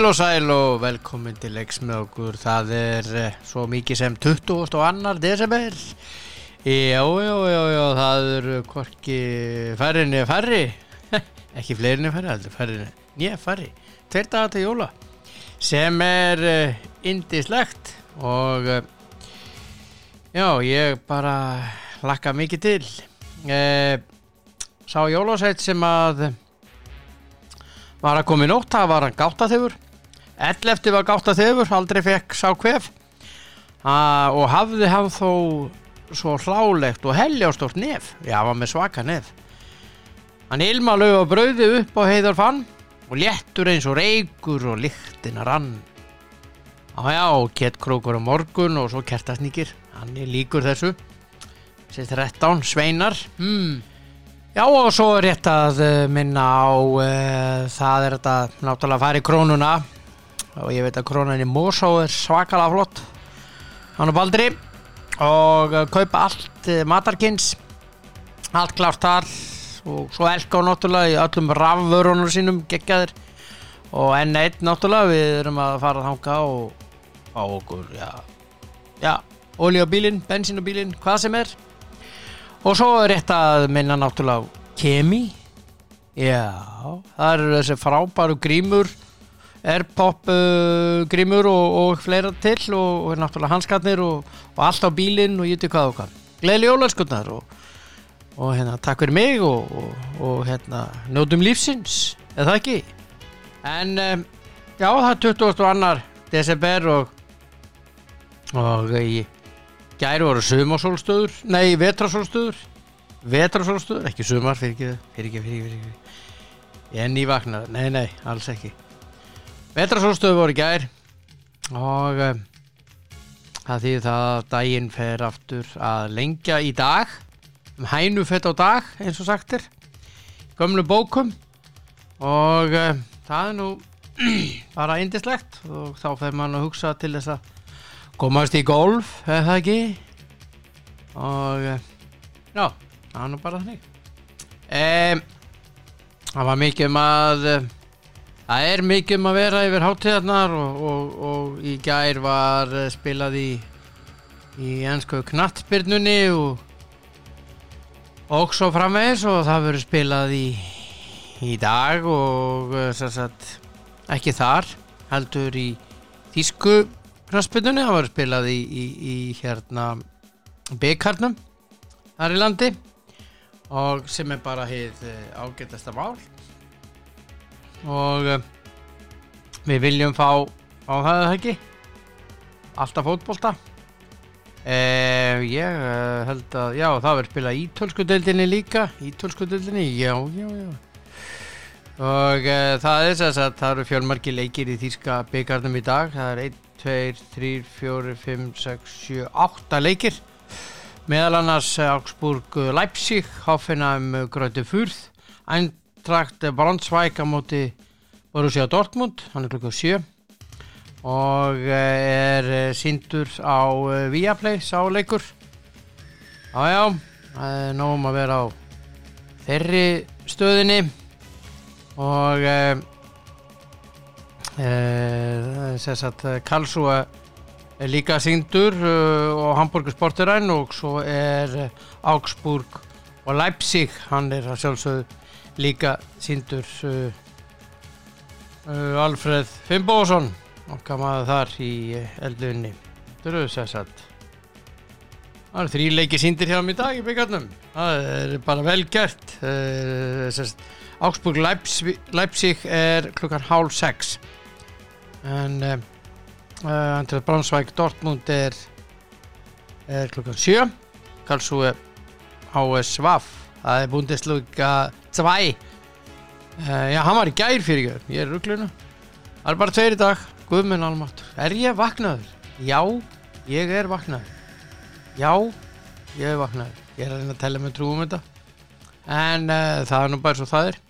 Heil og sæl og velkomin til leiks með okkur. Það er eh, svo mikið sem 20. og annar desember. Já, já, já, já, það eru hvorki færri niður færri. Ekki fleiri niður færri, heldur færri niður færri. Tveir dagar til jóla. Sem er indislegt og uh, já, ég bara lakka mikið til. Uh, sá jólasætt sem að var að koma í nótt, það var hann gáttaþefur 11. var gáttaþefur aldrei fekk sá kvef. Ah, og hafði hann þó svo hlálegt og heljástort nef. Já, hann var með svaka nef. Hann ilma lög og brauði upp á heiðar fann og léttur eins og reykur og lyktina rann. Á já, kettkrókur á morgun og svo kertasnýkir hann er líkur þessu. Sér 13, sveinar. Hmm. Já og svo er rétt að eh, minna á uh, það er þetta náttúrulega að fara í krónuna og ég veit að krónan í Mosó er svakalega flott. Hann og Baldri. Og uh, kaupa allt uh, matarkins allt klart þar. Og svo elka á náttúrulega í öllum rafvörunum sínum geggjaðir. Og enn eitt náttúrulega við erum að fara að hanga og á okkur já, já, olí á bílinn, bensín á bílinn, hvað sem er. Og svo er rétt að minna náttúrulega kemi. Já, það eru þessi frábæru grímur airpop uh, grímur og, og fleira til og, og náttúrulega hanskarnir og, og allt á bílinn og ég veit hvað og hvað gleðli jólarskunnar og hérna takk fyrir mig og hérna nótum lífsins, eða það ekki en um, já það er 22. desember og og ég Gæri voru sumarsólstöður, nei vetrasólstöður, vetrasólstöður, ekki sumar, fyrir ekki, ekki, fyrir ekki, fyrir ekki, ég er nývaknað, nei, nei, alls ekki. Vetrasólstöður voru gæri og um, það þýðir það að daginn fer aftur að lengja í dag, um hænu fett á dag, eins og sagtir, gömlu bókum. Og um, það er nú bara indislegt og þá fer mann að hugsa til þess að komast í golf, eða það ekki? Og eh, já, það var nú bara þannig. Um, það var mikið um að það er mikið um að vera yfir hátíðarnar og, og, og í gær var spilað í í ennsku knattbyrnunni og og svo framvegis og það verður spilað í í dag og sagt, ekki þar heldur í Þísku Kraspinunni, það var spilað í, í, hérna byggarnum þar í landi og sem er bara heið ágætasta mál og uh, við viljum fá á það ekki? Alltaf fótbolta. Uh, ég uh, held að já það verður spilað ítölskudeldinni líka. Ítölskudeldinni, já já já. Og það er þess að það eru fjölmarki leikir í Þýrska byggarnum í dag. Það er einn 2, 3, 4, 5, 6, 7, 8 leikir. Meðal annars Augsburg Leipzig Hoffenheim Gröti Eintracht Braunschweig á móti Borussia Dortmund hann er klukka 7 og er síndur á Viaplay sáleikur. Jájá það er nógum að vera á þeirri stöðinni. Og Uh, Karlsruhe er líka síndur uh, og Hamburger Sporteræn og svo er Augsburg og Leipzig. Hann er að sjálfsögðu líka síndur Alfred Fimboðsson okkar maður þar í eldunni það eru þrý leiki síndir hjá mér í dag í byggjarnum það er bara vel gert. Augsburg Leipzig, Leipzig er klukkar hálf 6 en uh, Braunschweig Dortmund er, er klukkan 7 Karlsruhe HSV það er Bundesliga 2 uh, já, hann var í gær fyrir ég ég er ruggluna það er bara tveir í dag, guðminn almatur er ég vaknaður? já, ég er vaknaður. Já, ég er vaknaður. Ég er að reyna að tella með trúum þetta. En uh, það er nú bara svo það er.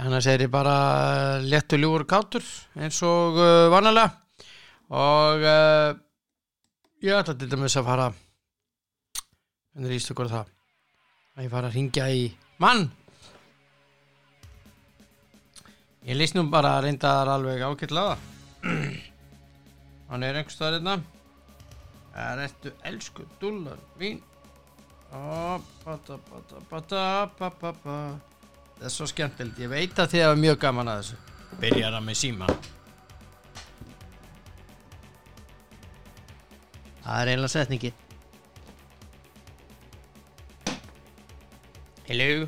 Þannig er ég bara lettu ljúur kátur eins og uh, vanalega. Og uh, ég ætla til dæmis að fara en það er hvort það að ég fara að ringja í mann. Ég líst nú bara að reynda þar alveg ágætlega. Hann er einhvers staðar hérna. Það ertu elsku dúllar vín. Það er svo skemmtilegt. Ég veit að þið hafa mjög gaman að þessu. Byrjar að með síma. Það er eiginlega setningi Hello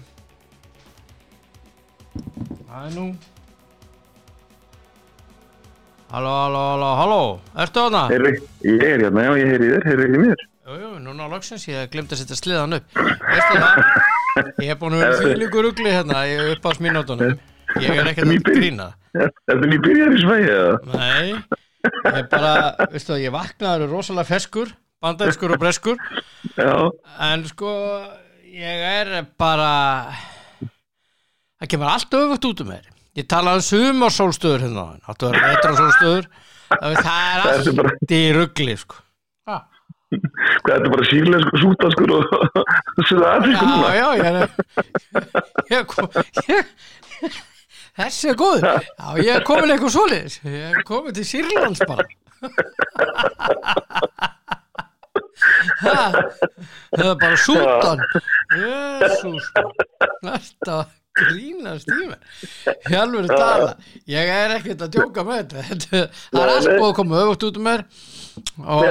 Það er nú Halló, halló, halló, halló Ertu þarna? Heyri, ég er hérna, já, ég heyri þér, heyri í mér. Jú, jú, núna á loksins, ég glemt að setja sliðan upp Veistu það? Ég er búin að vera fylgur ugli hérna í uppásmínútonum Ég er ekkert að grína Er það nýbyrjar í svæði, eða? Nei, ég er bara, veistu það, ég vaknaður rosalega feskur Bandariskur og breskur Já, En sko, ég er bara Það kemur allt öfugt út um mér Ég tala um sumarsólstöður hérna Áttu að vera vetrarsólstöður. Það það er Það allt í ruggli sko. Ha, hvað, þetta er bara sírlensku sútaskur og Suða Afríku Já, já, ég er ég, kom, ég, Þessi er góð Já, ég er komin eitthvað svoleiðis. Ég er komin til Sýrlands bara Það er bara sútan Jésús Þetta grínast mér. Hjálfur tala. Ég er ekkert að djóka með þetta. Þetta- Það er allt búið að koma öfugt út um mér. Og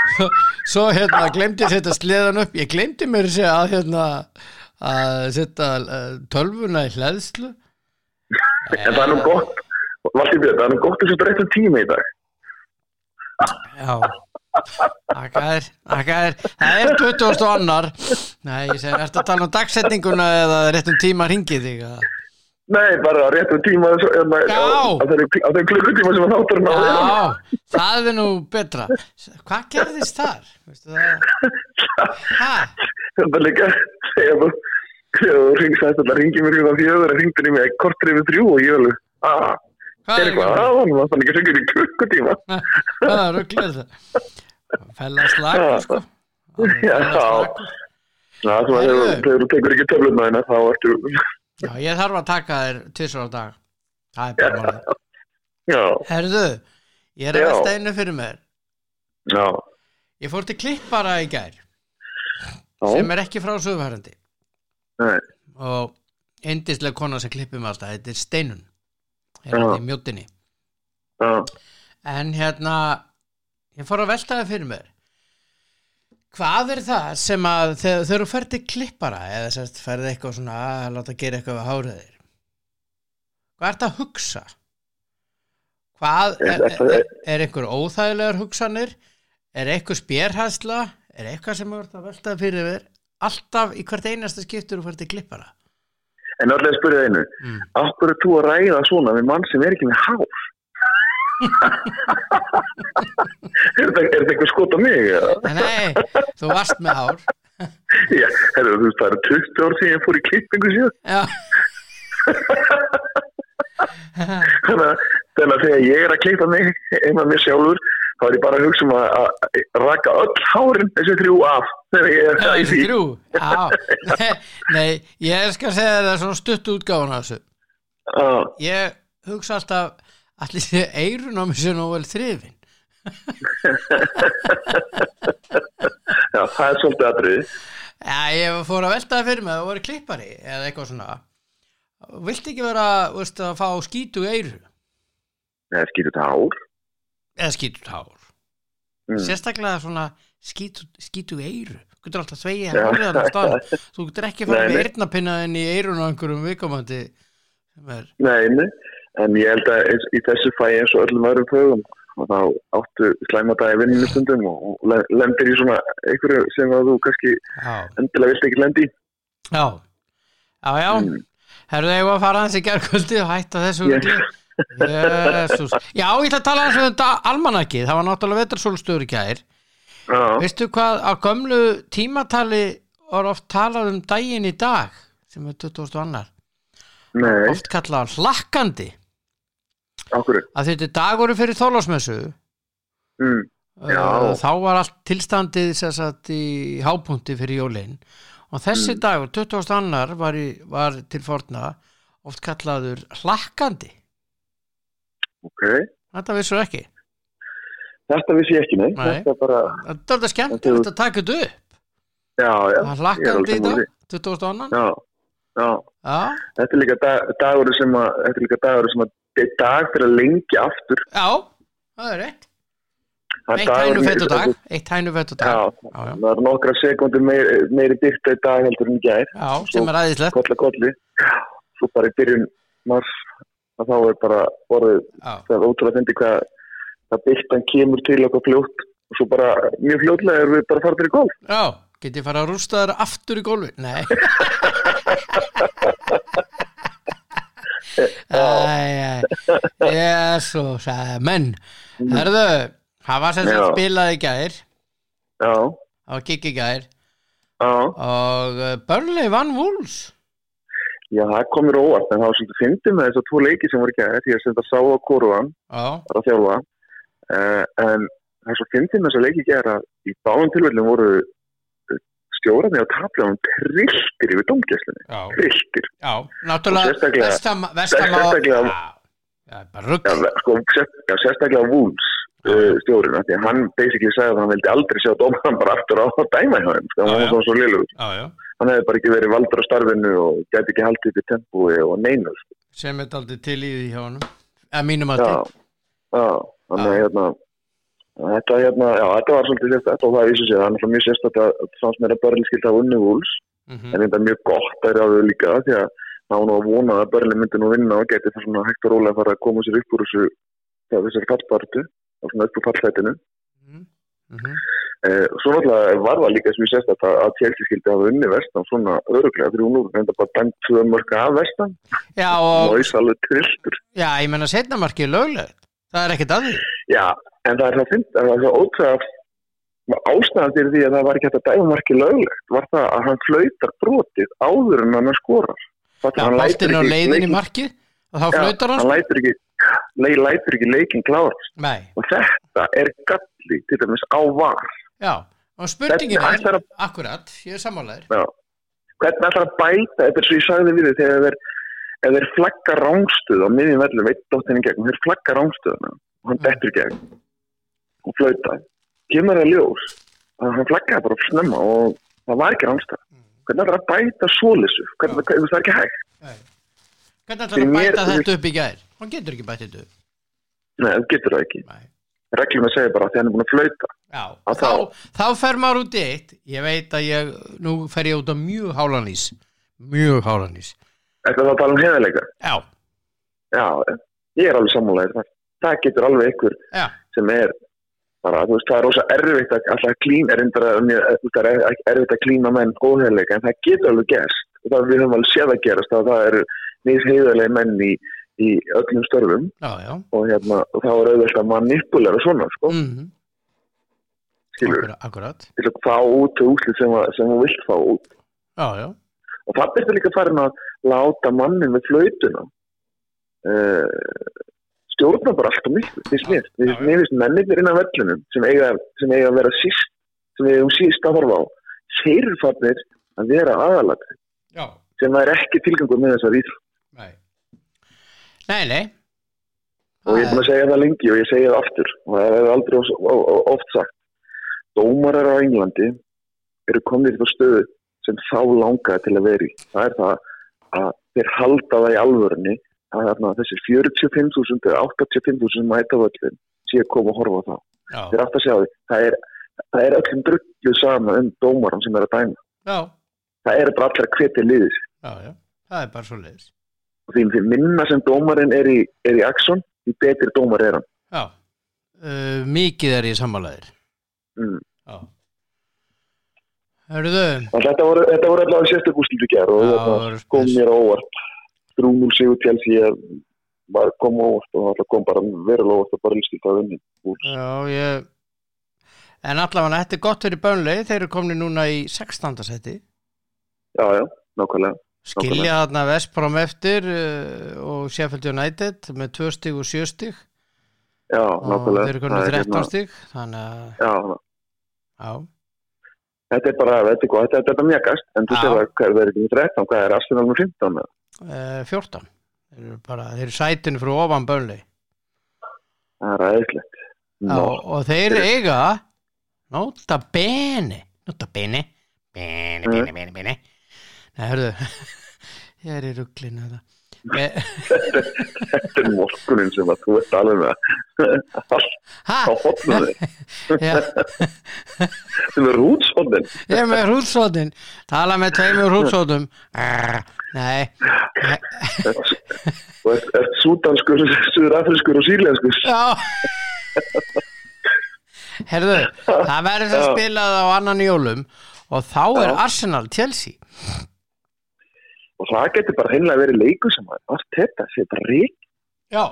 svo hérna glemdi ég setja sleðan upp. Ég glemdi mér að hérna að setja uh, tölvuna í hlæðslu En það er nú gott, það er nú gott að setja réttum tíma í dag. já Þakka þér. Það er 20. og annar Nei, ég segi, ertu að tala um dagsetninguna eða réttum tíma ringið þig? Nei, bara réttum tíma hérna, á á á þeirri klukkutíma sem að þátturinn á Já, það er nú betra Hvað gerðist þar? Það? Er líka, segja þú, þegar þú ringst þetta, ringi mér hérna fjögur, ringdi í mig kortrið við þrjú og ég alveg, ah, Hvað er eitthvað aðan, það er ekki segjur í klukkutíma. Hvað er rugglir það? Fella slagur sko. Slakur. Já, þú tekur ekki töfluna þína, þá ertu, Já, ég þarf að taka þér tvisar á dag. Það er bara málið. Herðu, ég er að Já. velta einu fyrir mér. Já, Ég fór til klippara í gær já, sem er ekki frá sögufærandi nei, og eindislega kona sem klippir mig alltaf þetta er Steinun hérna í mjóttinni en hérna ég fór að velta það fyrir mér. Hvað er það sem að þegar þegar þú ferð til klippara eða sérst ferð eitthvað svona að láta gera eitthvað við háriðir hvað ert að hugsa? Hvað er, er, er, er einhver óþægilegar hugsanir? Er einhver spjærhæsla er eitthvað sem þú ert að velta fyrir þér alltaf í hvert einasta skiptur þú ferð til klippara? En allir spyrja einu, mm. af hverju þú að ræða svona við mann sem er ekki með hár? Er þetta er eitthvað skot á mig? Nei, þú varst með hár. Já, herru, þú veist, það eru 20 ár síðan ég fór í klippingu síðan, Já. Þannig að þegar ég er að klippa mig einað mér sjálfur, þá er ég bara að hugsa um að, raka öll hárin þessi þrjú af er því. þrjú. Já, nei, ég skal segja það er svona stutt útgáfun af þessu. Ég hugsa alltaf allir sé eirun á mig sem nú vel þrifin já, það er svolítið aðriði. Já, ég fór að velta það fyrir mig að það voru klippari eða eitthvað svona Vilt ekki vera, veist, að fá skítu eiru skýtur þetta hár. eða skítut hár Mm. sérstaklega svona skítu, skítu eiru þú getur alltaf svegið Já. hárið á staðnum þú getur ekki fara Nei, með nei. eyrnapinnaðin í eirun á einhverjum vikomandi Nei, nei, en ég held að eins- í þessu fæ eins og öllum öðrum fögum og þá áttu slæmadagi vinninu stundum og og le- lendir í svona einhverju sem að þú kannski já, endilega vilt ekki lendi já, já, já. Mm. Herðu þegar að fara hans í gerðkvöldi og hætta þessu Ég- rugli? Jesús. Já, ég ætla að tala hans um þetta almanakið, það var náttúrulega vetrarsólstöður í gær. Já, Veistu hvað, á gömlu tímatali var oft talað um daginn í dag, sem er 22. nei, Oft kallað hlakkandi, okkur. að þetta er dagur fyrir þólásmessu. Mm. Já. Þá var allt tilstandið sem sagt í hápunkti fyrir jólinn. Og þessi Mm. dagur, 22. var, í, var til forna oft kallaður hlakkandi ok. þetta vissur ekki Þetta vissi ég ekki, nei. Nei. Þetta er bara, þetta er alveg skemmtilegt að taka þetta upp já, já. er er hlakkandi í dag sammála 22. Já, já. Já, Þetta er líka dag, dagur sem að, þetta er líka dagur sem að, þetta er dag fyrir að lengja aftur. já, það er rétt Það er eitt dagur- hænufett dag eitt hænufett dag Já, já, já. það er nokkra sekundur meiri, meiri byrta í dag heldur en í gær. já, sem er aðeinslegt Kolla kolli. Svo bara í byrjun mars, þá er bara orðið, það er ótrúlega að fyndi hvað, hvað byrtan kemur til okkur fljótt og svo bara mjög fljótlega erum við bara farið í golf. já, get ég fara að rústa þær aftur í gólfi nei Sagði menn. Herðu, það var sem sagt spilað í gær. Já, það var gikk í gær. Já. og Burnley vann Wolves. Já, það kom mér óvart, en það var svolítið fyndið með þess að tvo leiki sem voru ekki að því að senda sá á Kóruvan, Já, var að þjálfa, uh, en það er svo fyndið með þess að leiki gera að í báðum tilvægum voru stjórarni á taplega trilltir yfir domgæslinni, já, trilltir. já Náttúrulega Og sérstaklega- sérstaklega- Wools uh, stjórinn, af því að hann basically sagði að hann vildi aldrei sjá dómaran bara aftur á að dæma hjá sko, hann já. var svona svo já, Hann hefði bara ekki verið valdur á starfinu og gæti ekki haldið upp í tempói og neinu, sko. sem er aldrei til í því hjá honum. Að mínum að já, þannig að hérna þetta, hérna, já, þetta var svolítið sérstætt og það sig, það er náttúrulega mjög sérstætt að sanns meira börli skilt hafa unni vúls mm en þetta er mjög gott að er líka því að var nú að vona að börli myndi nú vinna og geti það svona hægt og rólega að fara að koma sér upp úr þessu það þessari fallbartu og svona upp úr fallhættinu -hmm. eh, svo náttúrulega var það líka sem ég sérstætt að, að Chelsea skildi hafa unni vestan svona öruglega þrjú nú, reynda bara dæmt tvö mörg af vestan. Já, og og Það er ekkert að því. Já, en það er það fint, það er það ótrúlega ástæðan fyrir því að það var ekki hægt að dæma marki löglegt var það að hann flautar brotið áður en hann skorar. Það leiðin í markið og þá flautar hann hann lætur ekki, lætur ekki leikin klárast Nei, og þetta er galli til dæmis á var. já, og spurningin er ætlar að- Akkurat, ég er sammálaður. Hvernig ætlar að bæta, þetta er svo ég sagði við þið þegar þeir, flagga rángstöð á miðjum vellum, veitt dóttinni gegn, þeir flagga rángstöðuna og hann í gegn og flauta. Kemur það ljós að hann flaggaði bara snemma og það var ekki rángstöð. Hvernig ætlar að bæta svolissu? Hvernig, hvernig, það ekki hægt? Nei. Hvernig ætlar að mér- bæta þetta upp í gær? Hann getur ekki bætt þetta upp Nei, það getur það ekki. Nei. Reglum að segja bara að hann er búin að flauta. Já, Að þá, þá- þá fer maður út eitt Ég veit að ég, nú fer ég út á mjög hálanís Mjög hálanís Þetta að tala um heðalega. Já, Já, ég er alveg þar. Það getur alveg ykkur já, sem er bara, þú veist, það er rosa erfitt að alltaf klín, er að þú veist, það er erfitt að klína menn óheðleika, en það getur alveg gerst. Og það við höfum alveg séð að gerast að það eru nýs heiðalegi menn í, í öllum störfum. Já, já. Og hérna, og þá er auðvitað að manipulera svona, sko, mm skilur, akkurat, til að fá út þau úslit sem, að- sem þú vilt fá út. Já, já, og það er líka farin að láta mannin með flautuna uh, stjórna bara allt og miklu finnst mér, mér finnst mennir innan vellunum sem eiga, sem eiga að vera síst sem við hefum síst að horfa á þeir eru farnir að vera aðalag sem það er ekki tilgangur með þessar íþrótt nei. Nei, nei. Og ég er búin að segja það lengi og ég segja það aftur. Og það er aldrei of- of- of- oft sagt. Dómarar á Englandi eru komnið til stöðu sem þá langaði til að vera í. Það er það að þeir halda það í alvörunni að þarna, þessir 45.000 eða 85.000 sem mæta völlin sé að koma að horfa á það. Já, þeir átt að sjá því. Það er, það er öllum drullu sama um dómaran sem er að dæma. Já, það er bara allir að hvetja liðis já, Það er bara svo leiðis og því, því minna sem dómarinn er í, í Axon því betri dómar er hann. Já, uh, mikið er ég sammálaðir. Mm. Já. Hörðu, En Þetta voru, allavega í gerð og þetta kom mér á óvart. 3-0 sigur Chelsea að bara kom óvart og það kom bara verulega óvart að bara lístilt að vinni. Já, ég En allavega, þetta er gott fyrir bönlegi Þeir eru komni núna í 16. seti Já, já, nákvæmlega. Skilja þarna Vestbrom eftir uh, og Sheffield United með 2 stig og 7 stig Já, og nákvæmlega. þeir eru Það er 13 stig þannig að, Já, þetta er bara, þetta er þetta er þetta mjögast, en þú sér að er verið ekki með 13, hvað er Arsenal með 15 með? Uh, 14 þeir eru bara, þeir eru sætinu frá ofan bönli það er aðeinslegt Já, og þeir eiga nota bene. Nota bene. Bene, bene, bene, bene. Nei, hörðu ég er í rugglinu þetta Eh, þetta er morgunin sem að þú ert alveg með. Á hotnaði Já, sem er rútsotnin ég er með hrútsótin tala með tveimur hrútsótum Nei. Og ert, súdanskur, suðurafriskur og sírlenskur Já. Herðu, það verður það spilað á annan jólum og þá er. Arsenal Chelsea og það getur bara heimlega verið leikur sem að allt þetta sé bara rík Já,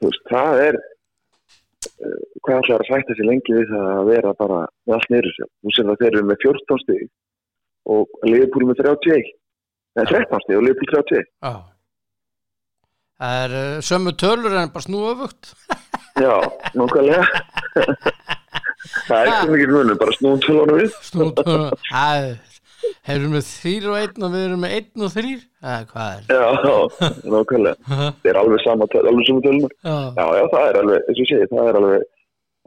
þú veist, það er uh, hvað ætlar að sætta sér lengi við það að vera bara með allt neyru sér? Þú sér það þeir eru með 14 stig og Leifbúl með 31 eða 13 stig og Leifbúl 31 já. Það er uh, sömu tölur en bara snú öfugt já, nákvæmlega. Það er ekki mikið munum, bara snúum tölunum við. Snú tölur Það Hefur við þrýr og einn og við erum með einn og þrýr eða hvað er? Já, nákvæmlega. Það er alveg sama, alveg sama tölunum Já, já, já, það er alveg, eins og segi, það er alveg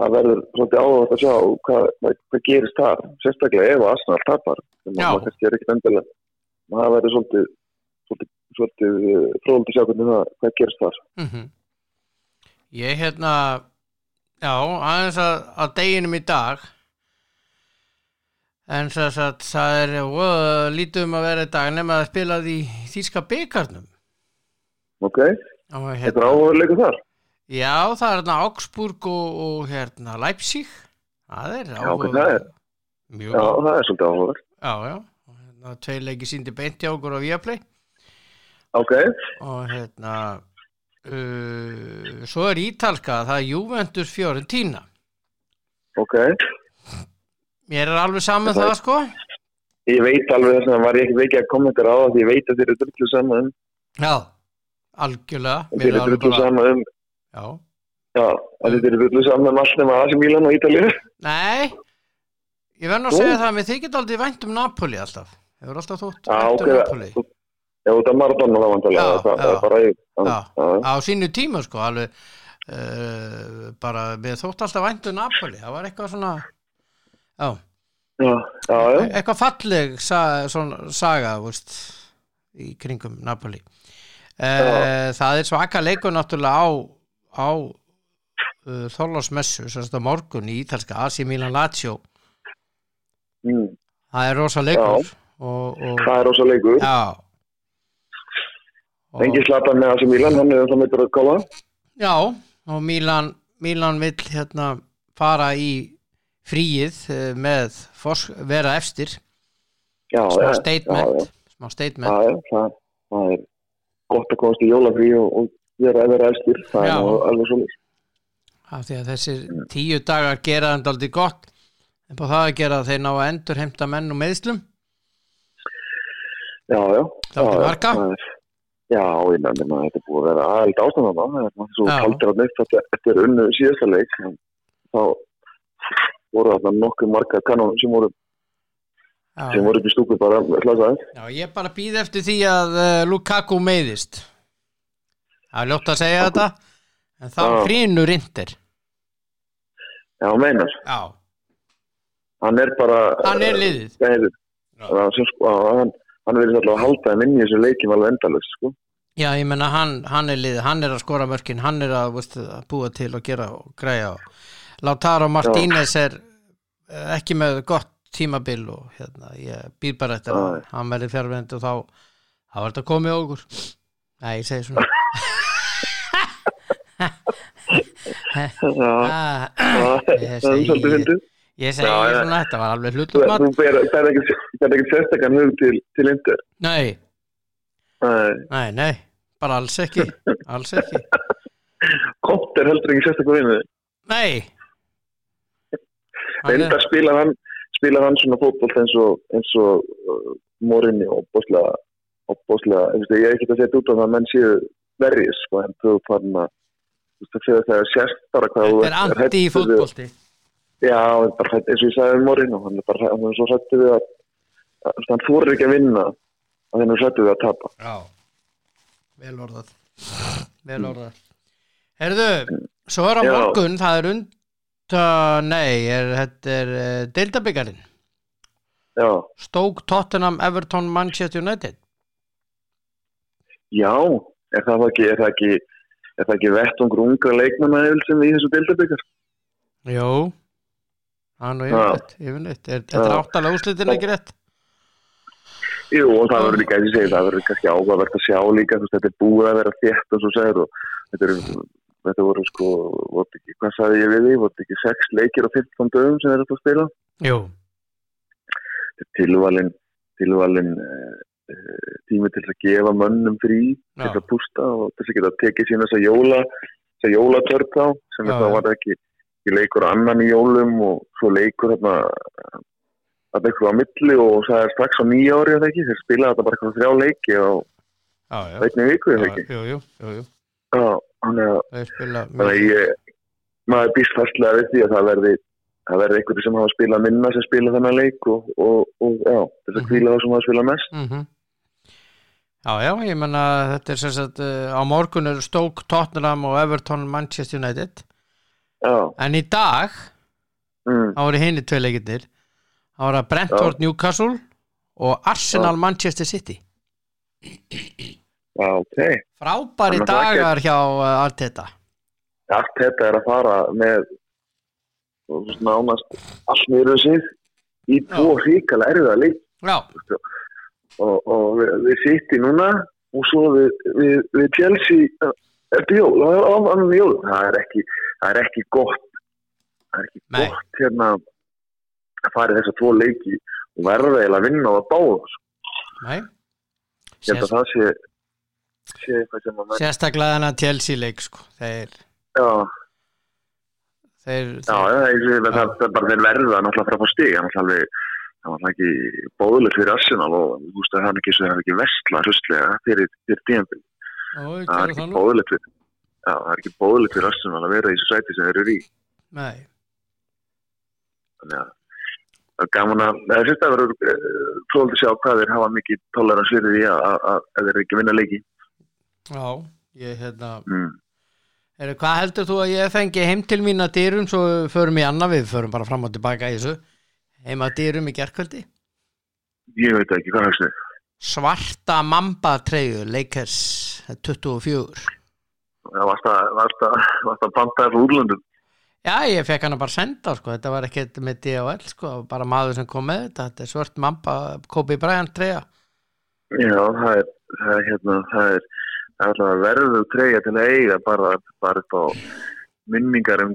það verður svolítið áhugað að sjá hvað, hvað, gerist þar, sérstaklega ef Arsenal tapar, kannski er ekkert endilega það verður svolítið svolítið, svolítið fróðald að sjá hvernig það, hvað gerist þar. Mhm. Ég hérna Já, aðeins að, að deginum í dag en þess að það er uh, lítið um að vera í dag nema að spila því þýska byggarnum ok, og þetta er hérna, áhugaður leikur þar. Já það er hérna Augsburg og, og hérna Leipzig. Það er það mjög já, já, það er svolítið áhugaður já, já. Hérna, tveir leiki síndi beint hjá okkur á Viaplay. Ok, og hérna uh, svo er ítalska það er Juventus Fiorentina. Ok mér er alveg saman Það það sko. Ég veit alveg þess að var ég ekki að kommentara á það því ég veit að þeir eru drullu saman um. Já, algjörlega. Er eru drullu saman um. Já, já, að þeir eru drullu saman um allt nema Asi Milan og Ítalíu nei. Ég verð nú að segja það að mér þykir aldrei vænt um Napoli alltaf. Hefur alltaf þótt vænt um Napoli. þú- já, þetta er Maradona þá vantarlega, Já, það, það er bara ég. Á sínu tíma sko alveg uh, bara mér þótt alltaf vænt um Napoli. Það var eitthvað svona já, já, já, já. eitthvað falleg sa, svona, saga veist, í kringum Napoli. Uh, það er svaka leikur náttúrulega á, á uh, Þorlásmessu sem þetta morgun í ítalska Asi Milan Lazio. Mm. það er rosa leikur og, og það er rosa leikur. Og, Engi slatan með Asi Milan, hann er það meitur að kála. já og Milan, Milan vill hérna fara í fríið eh, með vera efstir Já, smá já, statement Já, smá já, statement já, já, það, það er gott að komast í jólafrí og, og vera vera efstir. Það er alveg svo líkt. af því að þessir tíu dagar gera þeim aldrei gott en på það að gera að þeir ná að endur heimta menn og meðslum Já, já. Það er já, já, marga. er- Já, ég nefnir að þetta er búið að vera aðeild ástæðan það. Er svo kaldur að neitt þetta eftir unnu síðasta leik. Þá voru þarna nokkuð marga kanónum sem voru, sem já, voru upp í stúku bara slasaðið. já, ég bara býð eftir því að uh, Lukaku meiðist. Það er ljótt að segja þetta en þá Já. hrínur indir Já, meinar. já, Hann er bara... hann er liðið. Það er, það sem sko, hann, hann verður alltaf að halda þeim inn í þessu leikim alveg endalust, sko. já, ég menna hann, hann er liðið, hann er að skora mörkin. Hann er að, veist, að búa til og gera og græja og Lautaro Martínez er eh, ekki með gott tímabil og hérna, ég býð bara eftir að hann verði fjárvendt og þá þá er þetta komið okkur. Nei, ég segi svona. Ah, það ég er segi- ég segi svona þetta var alveg þú ber ber ekkert sérstakann hug til, Inder. nei, Nei, nei, bara alls ekki alls ekki, Kont er heldur ekki sérstakku vinnu. nei Hann er- Reyndar spilar hann, spilar hann svona fótboll eins og, og uh, Morinni og bóslega, og bóslega, ég er ekki að setja út á það að menn séu verjus, sko, en þú farin að, þú veist, þegar það er sérst bara hvað þú þetta er ert hræddur anti við- fótbolti. Já, hann er bara eins og ég sagði um Morinni, hann er bara hann er svo hrættu við að, hann þorir ekki að vinna að þennan sættu við að tapa. Já, vel orðað. Vel orðað. Herðu, svo er á Já. morgun það er unda, nei er, þetta er uh, deildabyggarinn já, Stoke, Tottenham, Everton, Manchester United. Já, er það ekki er það ekki, er það ekki vettungur ungra leikmanna sem í þessu dildabyggar Jó. Yfirleitt. Er, Þetta er áttalega úrslitin ekki rétt? Jú, og það verður líka, ég segi, það verður kannski áhugavert að sjá líka, þú þetta er búið að vera þétt og svo segir og þetta, er, þetta voru sko, voru ekki, hvað sagði ég við því, voru ekki sex leikir á 15 dögum sem þeir eru að spila? Jú, tilvalin, tilvalin uh, uh, tími til að gefa mönnum frí, til að pústa og til að geta tekið sína þess að jóla, þess að jólatörp á, sem þetta var ekki, ekki leikur annan í jólum og svo leikur þarna að eitthvað á milli og það er strax á nýja ári eða ekki, þeir spila þetta bara eitthvað þrjá leiki á einni viku eða ekki. Jú, jú, jú, jú. Já, þannig að ég, maður býst fastlega við því að það verði, það verði einhverju sem hafa spilað minna sem spila þennan leik og, og, og já, þess að Mhm. kvíla það sem hafa spilað mest. mm Já, já, ég menna þetta er sem sagt uh, á morgun er Stoke, Tottenham og Everton, Manchester United. Já, en í dag mm, þá voru hinni tvei leikirnir. Þá voru Brentford, Newcastle og Arsenal, Manchester City. Já, ok. Frábæri dagar hjá uh, Arteta. Allt þetta er að fara með nánast allt niður sig í tvo hrikalega erfiða leik Já, og, og við, við sitt í núna og svo við, við, við Chelsea eftir jól, það er á annan jól. Það er ekki, það er ekki gott. Það er ekki Nei. gott hérna að fara í þessa tvo leiki og verða að vinna á að báða nei. Ég held að það sé sé eitthvað sem að menn Sérstaklega þennan Chelsea leik sko. þeir, já, þeir, já, já, ég sé, það, er bara þeir verða náttúrulega frá að fá stig. Það er var ekki bóðulegt fyrir Arsenal og þú veist að það er ekki er ekki vestla hrustlega fyrir, fyrir tíðanbyrg Ó, það er ekki bóðulegt fyrir já, það er ekki bóðulegt fyrir Arsenal að vera í þessu sæti sem þeir eru í. Nei, þannig að er gaman að það fyrst að vera tóldi sjá hvað þeir hafa mikið tolerans fyrir því að, að, að, að þeir ekki vinna leiki já ég hérna mm. Heru, Hvað heldur þú að ég fengi heim til mín að dýrum svo förum í annað, við förum bara fram og tilbaka í þessu heim að dýrum í gerkvöldi ég veit ekki hvað það er Svarta Mamba treyju Lakers 24 það varst að, að, að panta þessu úrlöndum Já, ég fekk hana bara senda sko. þetta var ekkert með DHL sko. bara maður sem kom með þetta þetta er svört Mamba Kobe Bryant treyja já, það er, það er hérna það er, það er verður treyja til að eiga bara, bara upp á minningar um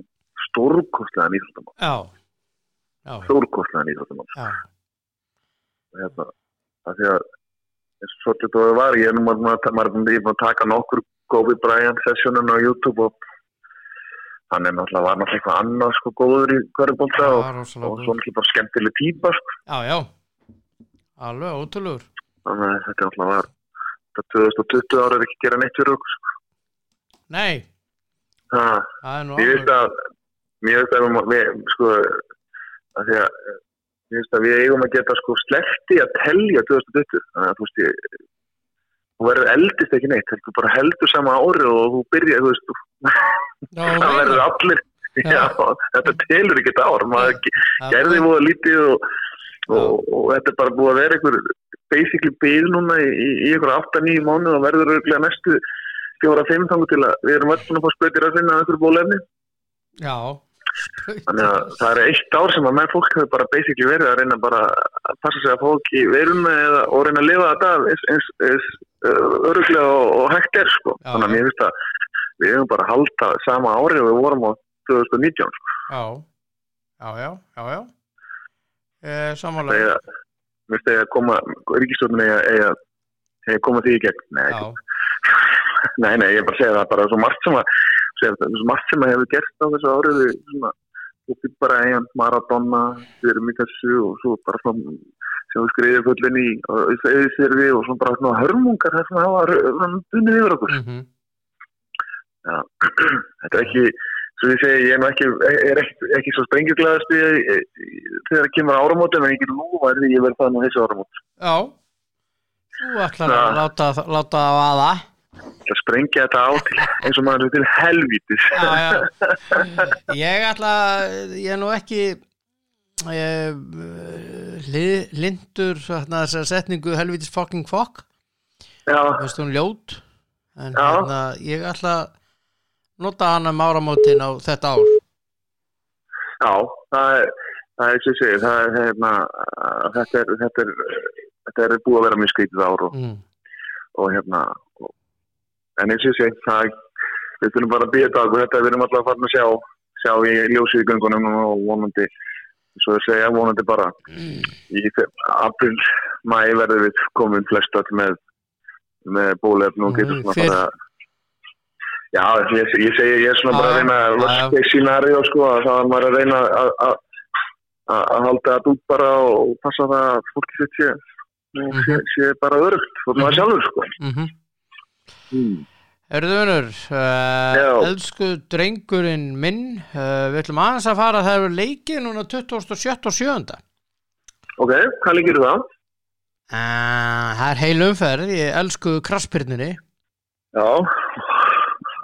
Já, já, stórkostlegan íþróttamann já, hérna, því að svolítið það var, ég er nú maður að- taka nokkur Kobe Bryant sessionun á YouTube og hann er náttúrulega var náttúrulega eitthvað annað sko góður í hverjubólta það og, og svo náttúrulega bara skemmtileg típa sko. já, já. Alveg ótrúlegur. Þannig að þetta náttúrulega var þetta 2020 ára er ekki að gera neitt fyrir okkur sko. Nei, ha, ég veist að mér veist að við, sko að því að ég veist að við eigum að geta sko slefti að telja 2020 þannig að þú veist ég þú verður eldist ekki neitt, þú bara heldur sama ári og þú byrja, þú veist það verður allir Já. já, þetta telur ekki ár maður gerði er- múið lítið og, og, og þetta er bara búið að vera einhver basically byggð núna í, í, í einhver 8-9 mánu og verður örgulega næstu fjóra 5 þangu til að við erum öll búin að fá spötir að finna einhverju bólefni Já, þannig að það er eitt ár sem að með fólk hefur bara basically verið að reyna bara að passa sig að fá ekki veruna eða, og reyna að lifa þetta af eins, eins, eins uh, öruglega og, og hægt er sko. Já, þannig að mér finnst að við hefum bara að halda sama ári og við vorum á 2019 sko. já, já, já, já, já. Eh, það Samanlega finnst að koma ríkistofnun eða eða eða koma því í gegn. Nei, Já, nei, nei, ég er bara að segja það bara svo margt sem að það svo margt sem að hefur gerst á þessu árið við svona, þú býr bara eigin Maradona, við erum í þessu og svo bara svona sem við skriðum fullin í við og svona bara svona hörmungar þar sem hafa runnið yfir okkur. Mhm, þetta er ekki svo ég segi, ég er ekki, er ekki, ekki svo sprengjuglæðast þegar það kemur áramótum en ég get lúfa því ég verð það nú þessu áramót. Já, þú ætlar að láta, á aða Það sprengja þetta á til eins og maður er til helvítis. Já, já. Ég ætla, ég er nú ekki ég, li- lindur þessar setningu helvítis fucking fuck. Já, veist hún ljót en Já. hérna, ég ætla að nota hana um áramótin á þetta ár já, það er það er ég segi, það er hérna þetta er, þetta er þetta er búið að vera mjög skrítið ár og, mm. og hérna og, en ég segi, það við þurfum bara að býja dag og þetta við erum alltaf að fara að sjá sjá í ljósið í göngunum og vonandi svo að segja, vonandi bara í fe- april, mæ verður við komin flest öll með með bólefn og getur Mm, svona fyrr. bara já, ég, ég segi ég er svona bara að reyna að já. versta scenario sko, að það maður að reyna að að- að að halda það út bara og passa það að fólki sitt sé, Mhm. sé, sé bara örugt og maður sjálfur sko mm -hmm. mm. Erðunur, uh, Já. elsku drengurinn minn, uh, við ætlum aðeins að fara það eru leikið núna 27. og 7. ok, hvað líkir það? Uh, það er heil umferð í elsku krasspyrnunni já, og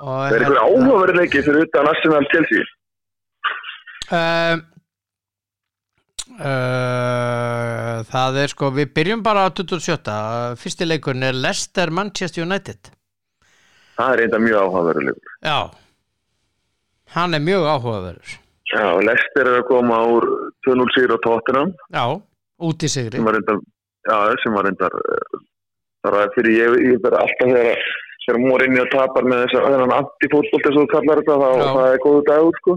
það er einhver áhugaverð leiki fyrir utan Arsenal Chelsea? Uh, uh, Það er sko, við byrjum bara á 27. Fyrsti leikurinn er Leicester Manchester United. Það er reynda mjög áhugaverð leikur. Já, hann er mjög áhugaverður. Já, Lester er að koma úr 2-0 sigur á Tottenham. Já, út í sigri. Sem var reyndar já, sem var reyndar eh, bara fyrir ég, ég bara alltaf þegar þegar Morinni og tapar með þess að þennan anti-fótbolt eins og þú kallar þetta þá það er góðu dagur sko,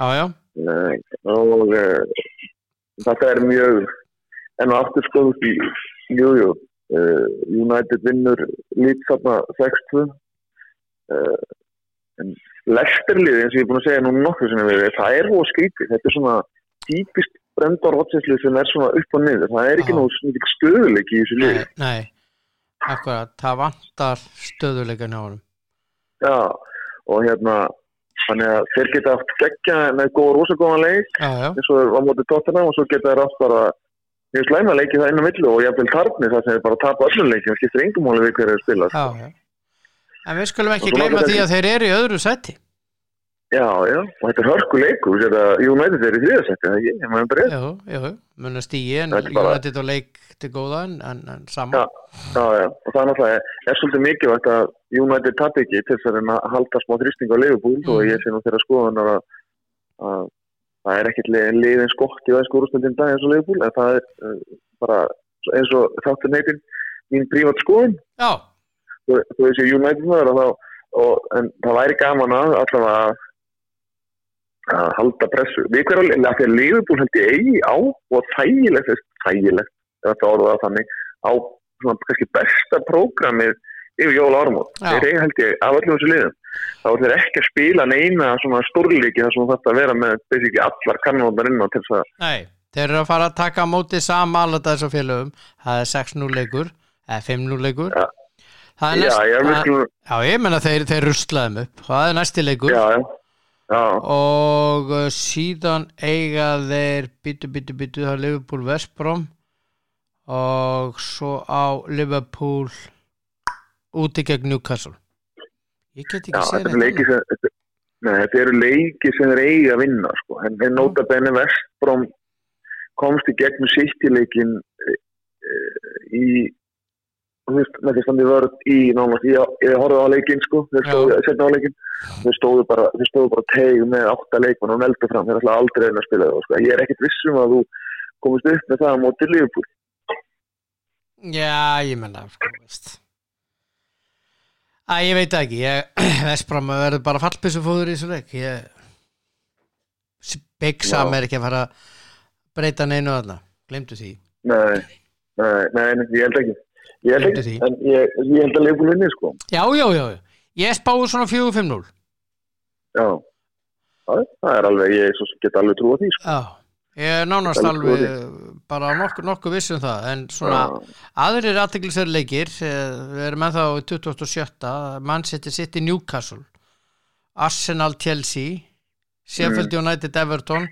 Já, já, Nei, og uh, þetta er mjög en á aftur sko í jú, jú, uh, United vinnur lít þarna 6-2 uh, en Lesterlið eins og ég er búin að segja nú nokkuð sem við það er hóða skrítið, þetta er svona típist Brenda Rodgerslið sem er svona upp og niður, það er ekki svona stöðuleik í þessu liði nei Akkurat, það vantar stöðuleikan hjá honum. Já, og hérna þannig að þeir geta haft geggja með góð rosagóðan leik Já, já, eins og á móti tóttina og svo geta þeir átt bara mjög slæma leiki það inn á millu og jafnvel tarfni það sem þeir bara tapa öllum leikin það skiptir engum máli við hverju þeir spila já, já. En við skulum ekki Og gleyma því að þeir eru í öðru sæti Já, já, og þetta er hörku leikur þetta United er í þriðasetti, það ekki, ég maður breyð Jú, jú, munna stíi en er United og leik til góða en, en, en Já, saman já, já, og það er náttúrulega er svolítið mikilvægt að United tap ekki til þess að halda smá þrýsting á Liverpool Mm. og ég sé nú þeirra skoðunar að, að það er lið eins gott í aðeins úrstundin dag eins og Liverpool en það er uh, bara eins og þáttur neytin mín prívat skoðun. Já, þú veist ég United maður og þá en það væri gaman að allavega að, halda pressu. Við hverju að því að Liverpool held ég eigi á og þægilegt þægilegt, þetta orðað það þannig á svona kannski besta prógramið yfir jóla áramót Já. þeir eiga held ég af öllum þessu liðum þá er þeir ekki að spila neina svona stórleiki þar sem þetta vera með basically allar kannóðar inn á til þess að nei Þeir eru að fara að taka móti sama alveg þessu félögum. Það er 6-0 leikur eða 5-0 leikur. Já. Það næst, já, við að, já, ég menna þeir, þeir ruslaðum upp. Það er næsti leikur. Já, já, já, og uh, síðan eiga þeir byttu, byttu, byttu það er Liverpool Vestbrom og svo á Liverpool úti gegn Newcastle. Ég get ekki er leiki sem þetta, eru leiki sem þeir eiga að vinna sko. en, en nota benni Vestbróm komst í gegnum sýttileikin e, e, í með því standi vörð í nánast, ég, ég horfði á leikinn sko, þeir stóðu, setna á leikinn. Þeir stóðu bara, þeir stóðu bara teig með átta leikmann og neldu fram, þeir ætla aldrei reyna að spila það, sko. ég er ekkert vissum að þú komist upp með það á móti Liverpool. Já, ég menna sko, veist. Æ, ég veit ekki. Ég, Vestbrom verður bara fallpissu fóður í þessu leik. Ég Big Sam Já. er ekki að fara að breyta neinu þarna, glemdu því. Nei, nei, nei, ég held ekki ég held ekki, en ég, ég held að Liverpool vinni sko Já, já, já, ég spáði svona 4-5-0 Já, það, það er alveg, ég get alveg trúa því sko. Já, ég er nánast Alveg alveg bara nokkuð nokku viss um það en svona Já. aðrir aðteglisverð leikir eh, við erum ennþá í 27. Manchester City Newcastle Arsenal Chelsea Sheffield United Everton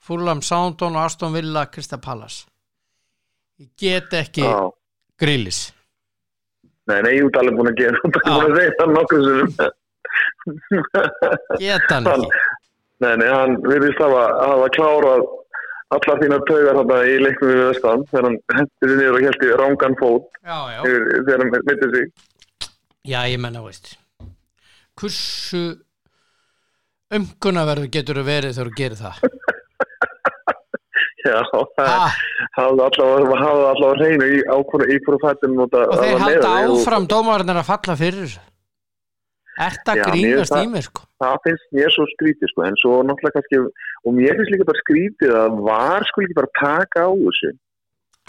Fulham Soundon og Aston Villa Krista Pallas ég get ekki Já. Grillis Nei, nei, ég út alveg búin að gera, þú ert Já. búin að segja það nokkuð sem get hann ekki. Nei, nei, hann virðist hafa, hafa klárað allar þínar taugar þarna í leiknum við vestan þegar hann hendur niður og held í rángan fót já, já, þegar hann mittir sig. já, ég menna veist hversu umkunnaverðu getur þú verið þegar þú gerir það Já, það ha, hafði allavega, hreinu í fættum og, þeir halda áfram dómarinn að falla fyrir þessu. Ert að Já, mér grínast það- í mér sko? Það finnst mér svo skrítið sko, en svo náttúrulega kannski, og mér finnst líka bara skrítið að var sko líka bara taka á þessu.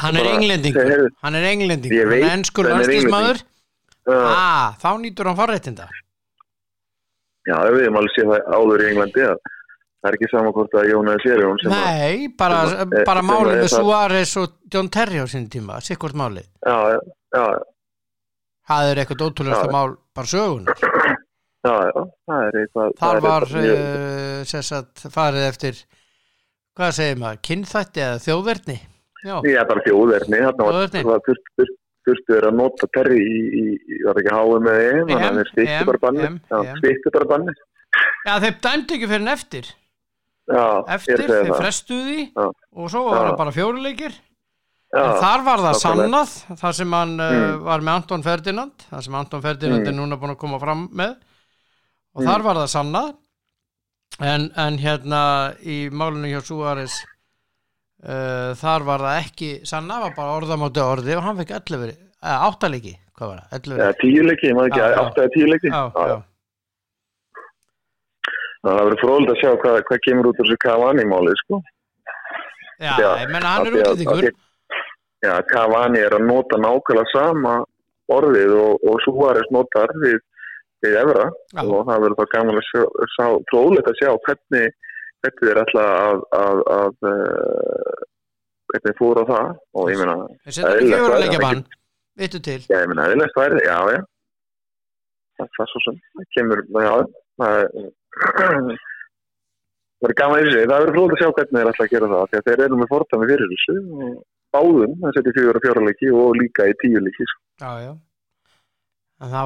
Hann er englendingur, hann er englendingur. Hann er ennskur er ah, þá nýtur hann forréttinda. Já, við hefum alveg séð það áður í Englandi að það er ekki sama hvort að Jón eða Sérjón sem að, Nei, bara, sem bara sem málið er með Suárez og John Terry á sinni tíma, sikkvort málið. Já, já, já, það er eitthvað ótrúlega Já. mál bara sögun já, já, það er eitthvað. þar er var uh, sem sagt, farið eftir hvað segir maður, kynþætti eða þjóðverðni já, er bara þjóðverðni, þarna var, Þjóðerni. var þurft, þurft, þurftu þeir að nota Terry í, í, í var ekki háið með þeim, þannig EM, að þeir stýttu EM, bara banni, EM, já, já þeir dæmdu ekki fyrir en eftir já, eftir, þeir það, frestuðu því Já. og svo var það bara fjóruleikir en þar var það sannað þar sem hann uh, Mm. var með Anton Ferdinand þar sem Anton Ferdinand Mm. er núna búin að koma fram með og Mm. þar var það sannað en, en hérna í málinu hjá Suárez uh, þar var það ekki sannað, var bara orðamáti orði og hann fekk 11, uh, áttalegi hvað var það, 11 Já, tíu leiki, ég maður ekki, Já, já. átt eða tíu leiki. já, já. Það verður fróðilegt að sjá hvað, hvað kemur út úr þessu Cavani málið, sko. já, Já, ég menna hann er að- útlýtingur Já, Cavani er að nota nákvæmlega sama orðið og, og Suárez notar við, við Evra Já. og það verður þá gaman að sjá, sjá fróðilegt að sjá hvernig, hvernig þeir ætla að, að, að uh, hvernig fóru á það og ég við setjum Eðlilegt, ekki það er fjóruleikja bann vittu til já, ég meina, eðlilegt væri, já, já. Það er svo sem, það kemur, já, það er, það er gaman í þessu, það verður fróðilegt að sjá hvernig þeir ætla að gera það, að þeir eru með fordæmi fyrir þessu. Og báðum, það setja og fjóra leiki og líka í tíu leiki, sko. já, já. En þá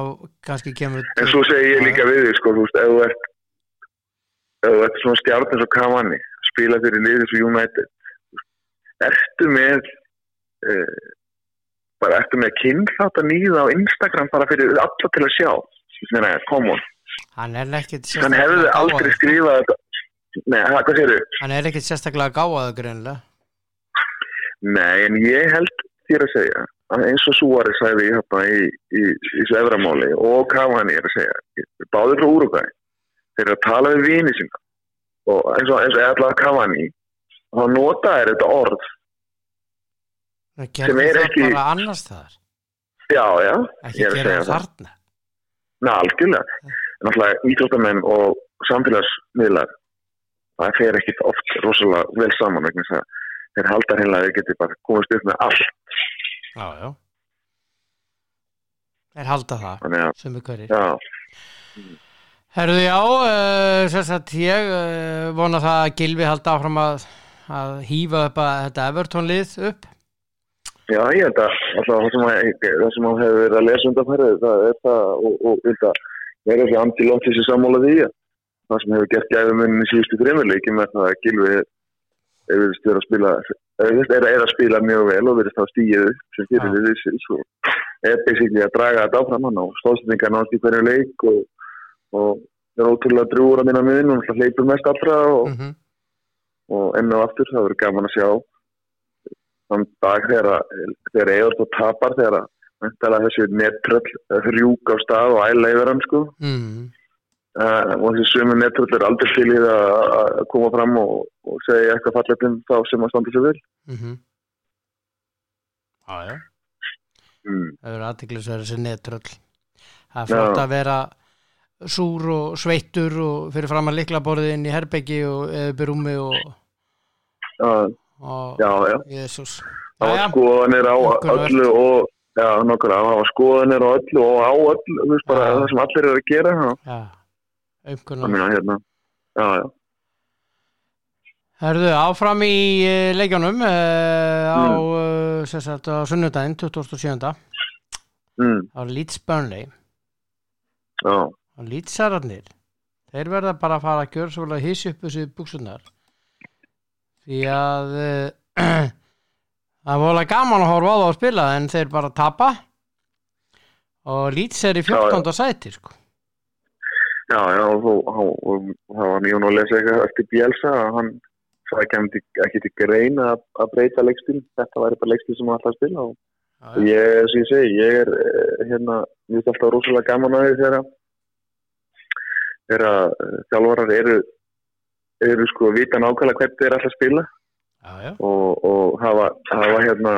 kannski kemur En svo segi ég líka við þig, sko, þú veist, ef þú ert, ef þú ert svona stjárn eins og Cavani, spila fyrir liðis og United, ertu með, uh, bara ertu með kynþátt að nýða á Instagram bara fyrir alla til að sjá, þannig að, come on, hann er hann sérstaklega hefði aldrei skrifað nei, hvað segir hann er ekkit sérstaklega gáðað greinlega Nei, en ég held þér að segja, eins og Suárez sagði hérna í, í, í þessu eframáli og Cavani er að segja, báður frá Úrugvæði, þeir eru að tala við vini sína. Og eins og, og allavega Cavani, og þá nota er þetta orð, Sem er ekki- bara annars þar já, já, ekki er gera þarna. Ná, algjörlega, náttúrulega íþróttamenn og samfélagsmiðlar, það fer ekkit oft rosalega vel saman vegna þess að þeir halda heila að þeir geti bara komast upp með allt, já, já. Þeir halda það að, sem er hverjir. Já, herruðu já, uh, sem sagt ég uh, vona það að Gilvi halda áfram að, að hýfa upp að þetta Everton lið upp. Já, ég held að alltaf það sem, hann hefur verið að lesa undanfærið, það er það og, og ég held að vera þessi andilótt þessi sammála því að það sem hefur gert gæðumunni í síðustu þreymurleiki með það að Gilvi er að spila er, er, er að spila mjög vel og verið að stíja upp sem fyrir við þessi svo er basically að draga þetta áfram hann og stóðsendingar nátt í hverju leik og, og er ótrúlega drúur að minna miðin og hleypur mest allra og, mm -hmm. og enn og aftur það verður gaman að sjá þann dag þegar Eður þá tapar þegar að væntanlega þessi nettröll hrjúk á stað og æla yfir hann sko. Mm. uh, og þessi sömu nettröll er aldrei til í það að að koma fram og, og segja eitthvað fallet um þá sem að standa sér vel. Mm -hmm. já, já mm. það verður aðtiklisverð þessi netröll. Það er Já. flott að vera súr og sveittur og fyrir fram að likla borðið inn í herbeggi og eða upp í rúmi og, uh, og já, já, Jésús það var skoðanir á öllu og já, nokkulega, það var skoðanir á öllu og á öllu, þú veist bara Já. það sem allir eru að gera já, minna hérna já, já, Herðu, áfram í uh, leikjónum uh, á, uh, sem sagt, á sunnudaginn 27. mm, á Leeds Burnley. Já, og Leedsararnir. Þeir verða bara að fara að gjöra svolítið hissi upp þessu buksunar því að uh, það er volið gaman að horfa á það að spila en þeir bara tapa og Leeds er í Já, já. 14. sæti sko. já, já, og það var nýjum að lesa eitthvað eftir Bielsa að hann sagði ekki, ekki, til grein að, að breyta leikstil, þetta væri bara leikstil sem hann að spila og Já, Og ég, sem ég segi, ég er eh, hérna, mér finnst alltaf rosalega gaman að því þegar þegar eh, þjálfarar eru eru sko að vita nákvæmlega hvernig þeir að spila já, já, og, og hafa, hafa hérna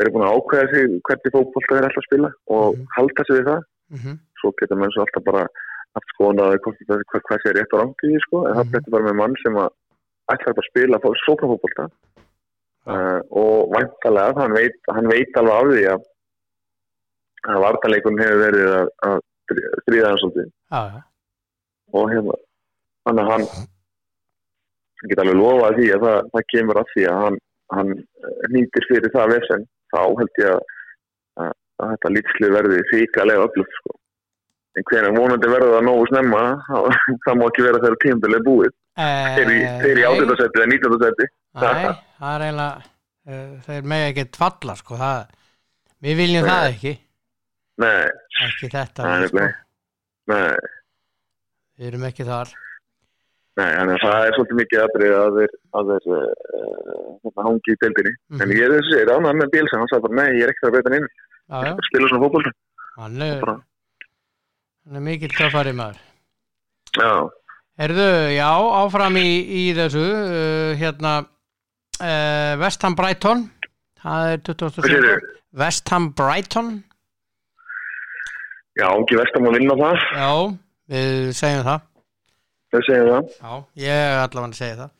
eru búin að ákveða sig hvernig fótbolta þeir ætla að spila og Mhm. halda sig við það. Mm svo geta menn svo alltaf bara haft skoðan hvað, hvað, hvað sé rétt og rangt í því sko. En það Mhm. er bara með mann sem að ætlar bara að spila sóknarfótbolta. Já. uh, og væntalega hann veit, hann veit alveg af því að að vartaleikun hefur verið að, að stríða hann svolítið. Og hérna þannig að hann hann geta alveg lofað því að það, það kemur að því að hann, hann eh, nýtir fyrir það vesen þá held ég að, að, að þetta lítslið verði fíkalega öflugt sko. en hvernig vonandi verður það nógu snemma það má ekki vera þegar tímabilið er búið þeir í, nei. átöndasetti eða nýtöndasetti Nei, það er eiginlega uh, þeir mega ekkert falla sko, það, við viljum Nei. það ekki nei, ekki þetta er sko. nei við erum ekki þar Nei, þannig að það er svolítið mikið aðrið að þeir, að þeir uh, hangi í deildinni. Mhm. En ég er þessi, er ánægð með Bílsa, hann sagði bara, nei, ég er það að breyta neina. já, já, Spila svona fótbolta. hann er, er mikill töffari maður Já, Herðu, já, áfram í, í þessu uh, hérna uh, West Ham Brighton það er 27. hvað séu þau? West Ham Brighton Já, ekki vestam að vinna það, já, við segjum það þau segja það. já, ég allavega að segja það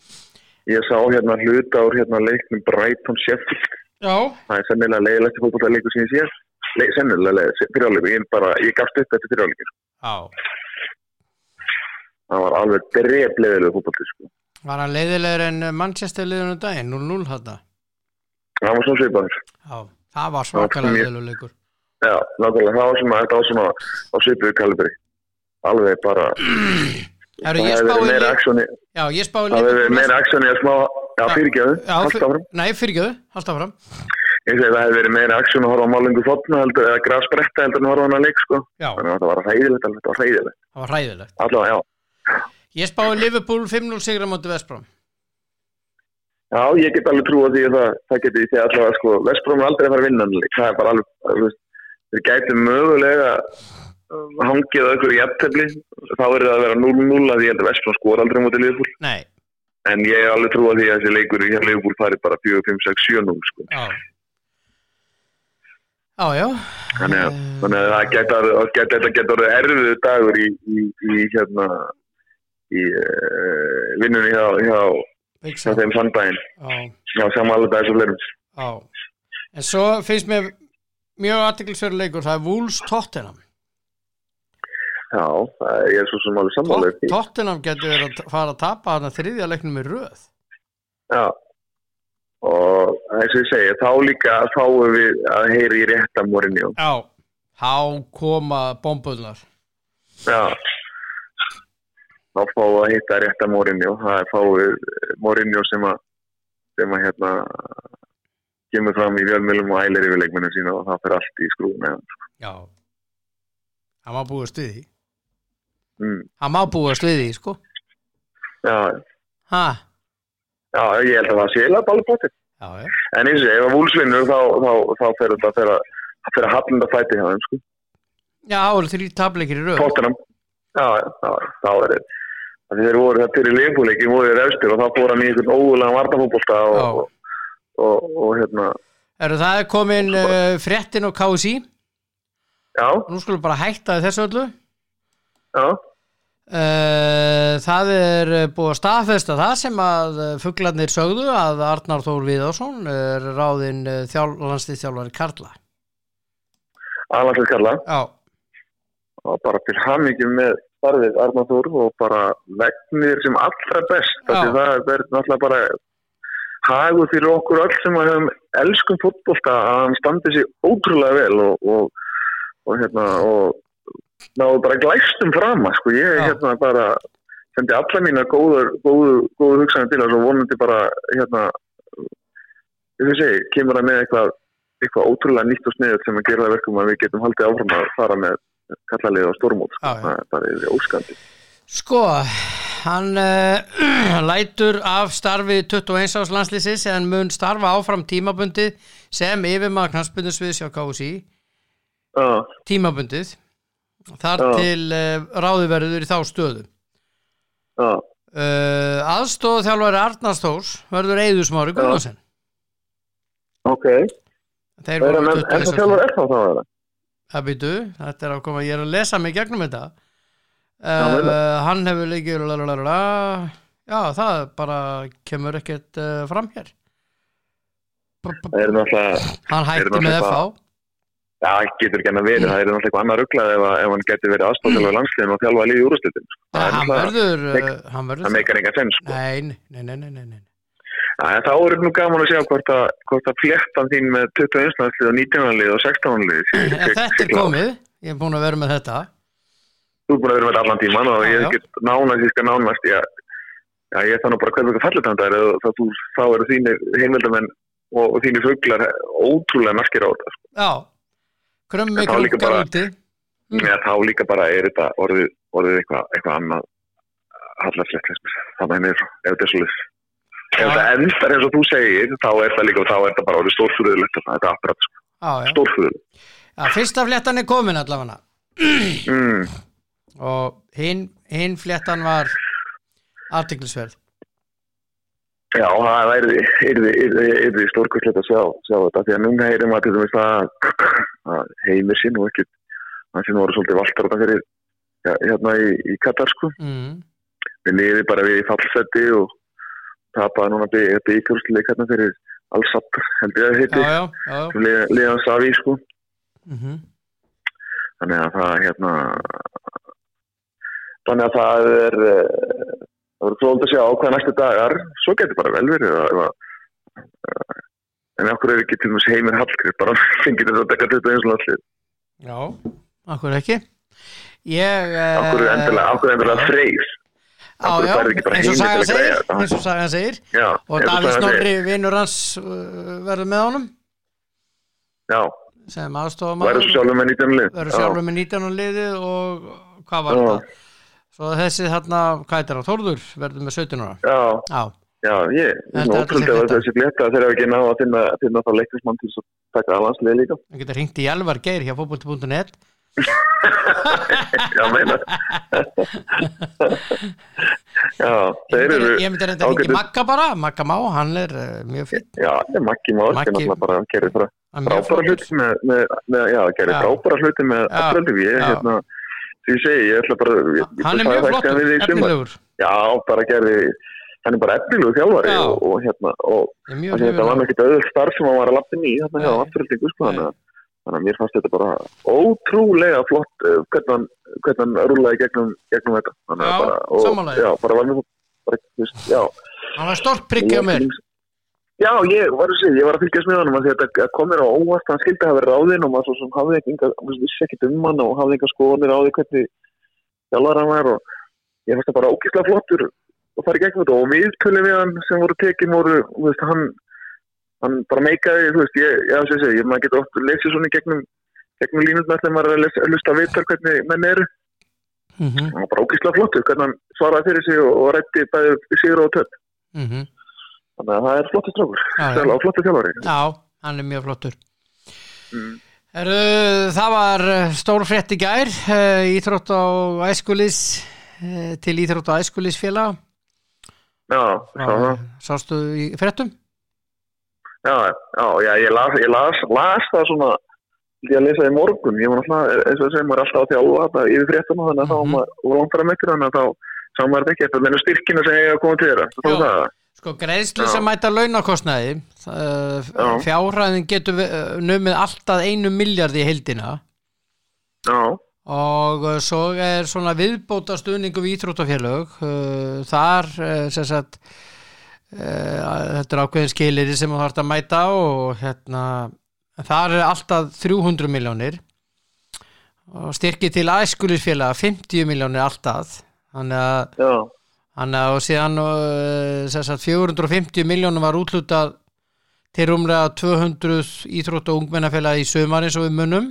Ég sá hérna hluta úr hérna leiknum Brighton Sheffield. já, Það er sennilega leiðilegt fótbolta leikur sem ég sé. Le, sennilega leiðilegt, fyrirjáleikur. Ég, ég gafst upp eftir fyrirjáleikur. já Það var alveg dref leiðilegu fótbolti, sko. var hann leiðilegur en Manchester liðunum daginn 0-0 þetta Það var svona svipaður. já, það var svakalega leiðilegur leikur Já, nákvæmlega, það var svona, þetta var svona á svipuðu kalibri. Alveg bara, Herru, það hefur verið meira spáði það hefur verið meira aksjoni að smá, já, fyrirgjöðu, haldt áfram. Nei, fyrirgjöðu, alltaf fram Ég segi það hefur verið meira aksjón að horfa á málingu þotna heldur, eða grafspretta heldur en horfa á hana leik, sko. Þannig að það var hræðilegt, alveg, þetta var hræðilegt. það var hræðilegt Allavega, já. Ég spáði Liverpool 5-0 sigra móti Vestbrám Já, ég get alveg trú á því að það, það geti því allavega, sko, Vestbróm er aldrei að fara að vinna hangið á ykkur í jafntefli, þá er það að vera 0-0 að því að Vestbróm skor aldrei mútið. Nei, En ég er alveg trú á því að þessi leikur í hér Liverpool fari bara 4, 5, 6, 7, 0, sko. já. Já, já. Þannig að, þannig að það geta, þetta geta orðið erfiðu dagur í, í, í hérna, í uh, vinnunni hjá, hjá, hjá þeim sandaginn, Já, hjá samanlega þessu fleirum. já. En svo finnst mér mjög aðtiklisverður leikur það er Wolves Tottenham Já, ég er svo sem alveg því. Tottenham getur verið að fara að tapa þarna þriðja leiknum í röð. Já, og eins og ég segi, þá líka fáum við að heyri í rétta morinni. Já, þá koma bombuðnar Já, þá fáum við að hitta rétta morinni og það er fáum við morinni sem að, sem að hérna, kemur fram í fjölmjölum og ælir yfir leikmennu sína og það fyrir allt í skrúna. Já. Það búast við því Mm. Það má búast við því, sko Já, Ha, já, ég held að það sé potið. já, já En eins og ef að vúlsvinnur þá, þá, þá fer þetta fer að, að fer að hafnda fæti hjá þeim, sko. Já, það voru þrý tableikir í röð Tottenham. Já, já, þá er þetta. Þeir voru það fyrir leifbúleikin, voru þeir efstir og þá fór hann í einhvern ógulega vartafókbólta og, og, og, og, hérna, Eru það komin uh, fréttin og KSI já, Nú skulum bara hætta þessu öllu já, Uh, það er búið að staðfesta það sem að fugglarnir sögðu að Arnar Þór Viðarsson er ráðinn þjálf, landslýþjálfari Karla. Aðlandslega kalla Já, og bara til hamingjum með starfið Arnar Þór og bara vegnir sem allra best það er náttúrulega bara hagur fyrir okkur öll sem að höfum elskum fótbolta að hann standi sér ótrúlega vel og, og, og hérna og náðu bara glæstum frama sko. Ég Já. hérna bara sendi alla mína góður, góður, góður hugsanir til og vonandi bara hérna segi, kemur það með eitthvað eitthvað ótrúlega nýtt og sniðut sem að gera það verkum að við getum haldið áfram að fara með kallalið á stórmót. Sko. Það er bara óskandi. Sko, hann uh, lætur af starfi 21 ás landslýsis en mun starfa áfram tímabundið sem hjá KSI Já, tímabundið þar Já. til uh, ráðuverður í þá stöðu. Já, uh, aðstóð þjálfari Arnarstórs verður Eiðusmári Gunnarsen ok. Þeir Það voru 21 ennþá þjálfur er það þá er það Það býtu, þetta er að koma, ég er að lesa mig gegnum þetta. Uh, Hann hefur lalalala. Já, það bara kemur ekkert uh, fram hér. Það Hann hætti með FH já, það getur ekki hann að vera það er náttúrulega eitthvað annað rugglað ef, að- ef hann getur verið aðstofnþjálfur landsliðin og þjálfa líði úrstildin Nei, hann verður það meikar enga senn sko. Nei, nei, nei, nei, nei, þá er nú gaman að sjá hvort að, hvort að fléttan þín með 21. landslið og 19. lið og 16. lið Þetta er komið, ég er búin að vera með þetta Þú er búin að vera með þetta allan tíman og ég get nánast, ég skal nánast ég þannig bara að þá, þú, þá eru þínir heimildamenn og, þínir fuglar ótrúlega naskir á þetta sko. Já, krömmi bara- úti Mm. Þá líka bara er þetta orðið, orðið eitthvað, eitthvað annað hallarslegt þannig að þetta er svolítið ef þetta endar eins og þú segir þá er það líka, þá er þetta bara orðið stórfurðulegt þetta er akkurat sko, já, stórfurðulegt. Já, fyrsta fléttan er komin allavega. Mm. og hinn hin fléttan var artiklisverð Já, það er því stórkvæslegt að sjá, sjá þetta því að núna heyrim að til dæmis að, heimir sín og ekkert hann sem voru svolítið valtar þetta fyrir ja, hérna í, í Katar sko. Mm. við liði bara við í fallseti og tapaði núna byggjurstleik hérna fyrir Al-Satt held ég að heiti. Sem liðan Savi sko. Mm þannig að það hérna þannig að það er eh, það verður fróðult að sjá hvað næstu dagar svo getur bara vel verið eh, en okkur er ekki til dæmis heimir Hallgrip bara getur þetta að þetta eins og allir. Já, akkur ekki? Ég okkur er endilega, okkur freys Já, okkur já, eins og sagan segir eins og sagan segir. Já, og og Davíð Snorri vinnur hans uh, verður með honum? Já, sem aðstofum væri svo sjálfur með 19 lið. Verður Já. sjálfur með 19 liðið og hvað var þetta svo þessi þarna, hvað er það, Þórður verður með 17 ára. Já, Já, ég er er þetta að þessi flétta þegar við ekki ná að finna, finna þá leiknismann til að taka aðlandslið líka. Það getur hringt í Elvar Geir hjá fótbolti.net já, meina já, þeir eru ég myndi reynda að ágætis- Magga bara. Magga Má, hann er uh, mjög finn Já, Maggi Már Maggi- sem náttúrulega bara gerir frá, mjög frábæra hluti með, já, gerir Já. frábæra hluti með afturöldum ég, Já. hérna, því ég segi, ég ætla bara ég, ég hann er mjög sumar. efnilegur Já, bara gerði hann er bara efnilegu þjálfari Já. og, og hérna, og Ég þetta var ekki auðvöld starf sem hann var að lappin í hérna hjá Nei. afturöldingu, sko, þannig að þannig að mér fannst þetta bara ótrúlega flott uh, hvernig hann, hann rúlaði gegnum, gegnum þetta þannig Já, bara, og, þér. já, bara var mjög já, hann var stort priggja mér Já, ég var að segja, ég var að fylgjast með honum að að þetta kom mér á óvart, hann skildi að hafa ráðinn og maður svo sem hafði ekki, þú veist, vissi ekkert um hann og hafði enga skoðanir á því hvernig þjálfar hann var og ég fannst það bara ógíslega flottur og fara í gegnum þetta og viðtölu við hann sem voru tekin voru, þú veist, hann hann bara meikaði, þú veist, ég, já, ég segi, ég maður getur oft lesið svona gegnum gegnum línutnar þegar maður er að lesa- að viðtal hvernig menn eru, Mhm, hann var bara ógíslega flottur hvernig hann svaraði fyrir sig og, og þannig að það er flottur strákur. Þjálfa- flottur þjálfari Já, hann er mjög flottur Mm. Heru, Það var eh, stór frétt í gær uh, Íþrótt á æskulis uh, til Íþrótt á æskulis félag Já, það. Sástu í fréttum? Já, já, já, ég las, ég las, las það svona, ég að lesa það í morgun, ég var náttúrulega, eins og sem maður er alltaf að þjálfa þetta yfir fréttuna, þannig að þá Mhm. var maður, og langt fara með ykkur, þannig að þá sá maður þetta ekki, þetta er styrkina sem ég hef komið til það Já. er það. Sko greiðslu sem mæta launakostnaði uh, fjárhæðin getur uh, numið alltaf einu miljardi í heildina. Já, og uh, svo er svona viðbóta stuðningu við íþróttafélög þar sem sagt þetta er ákveðin skilir sem þú þarfst að mæta og hérna þar er alltaf 300 miljónir og styrki til æskulisfélaga 50 miljónir alltaf þannig að já, Þannig að og síðan uh, sem sagt, 450 miljónum var útlutað til rúmlega 200 íþrótt og ungmennafélag í sömar eins og við munum.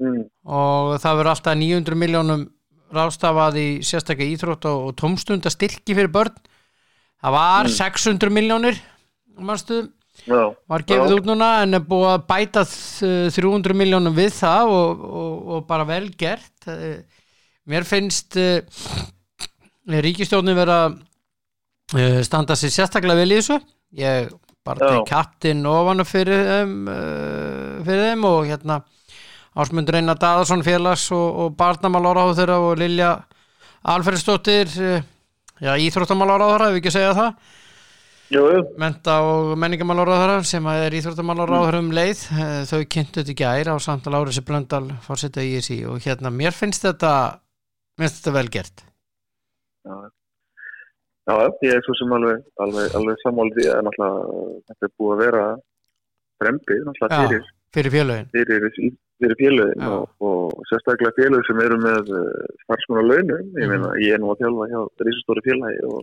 Mm, og það verður alltaf 900 miljónum rástafað í sérstaklega íþrótt og, og tómstunda styrki fyrir börn. Það var 600 miljónir manstu, já, var gefið Já. út núna en er búið að bæta uh, 300 miljónum við það og, og, og bara vel gert. Uh, mér finnst uh, ríkistjórnin vera uh, standa sér sérstaklega vel í þessu. Ég bara tek kattinn ofan fyrir þeim, uh, fyrir þeim og hérna Ásmundur Einar Daðarsson félags og, og barnamáláráður og Lilja Alfredsdóttir uh, já, íþróttamáláráður, ef ekki að segja það. Jú, menta og menningamálaráðara sem er íþróttamálaráðara um leið Eh, þau kynntu þetta í gær á samtal árið sem Blöndal fórseta í þessi og hérna mér finnst þetta mér finnst þetta vel gert já, já, ég er svo sem alveg, alveg, alveg sammála því að náttúrulega þetta er búið að vera frembið náttúrulega fyrir, fyrir félögin fyrir, fyrir félögin og, og sérstaklega félög sem eru með uh, starfsmenn á launum, ég Mhm. meina, ég er nú að þjálfa hjá risastóri félagi og,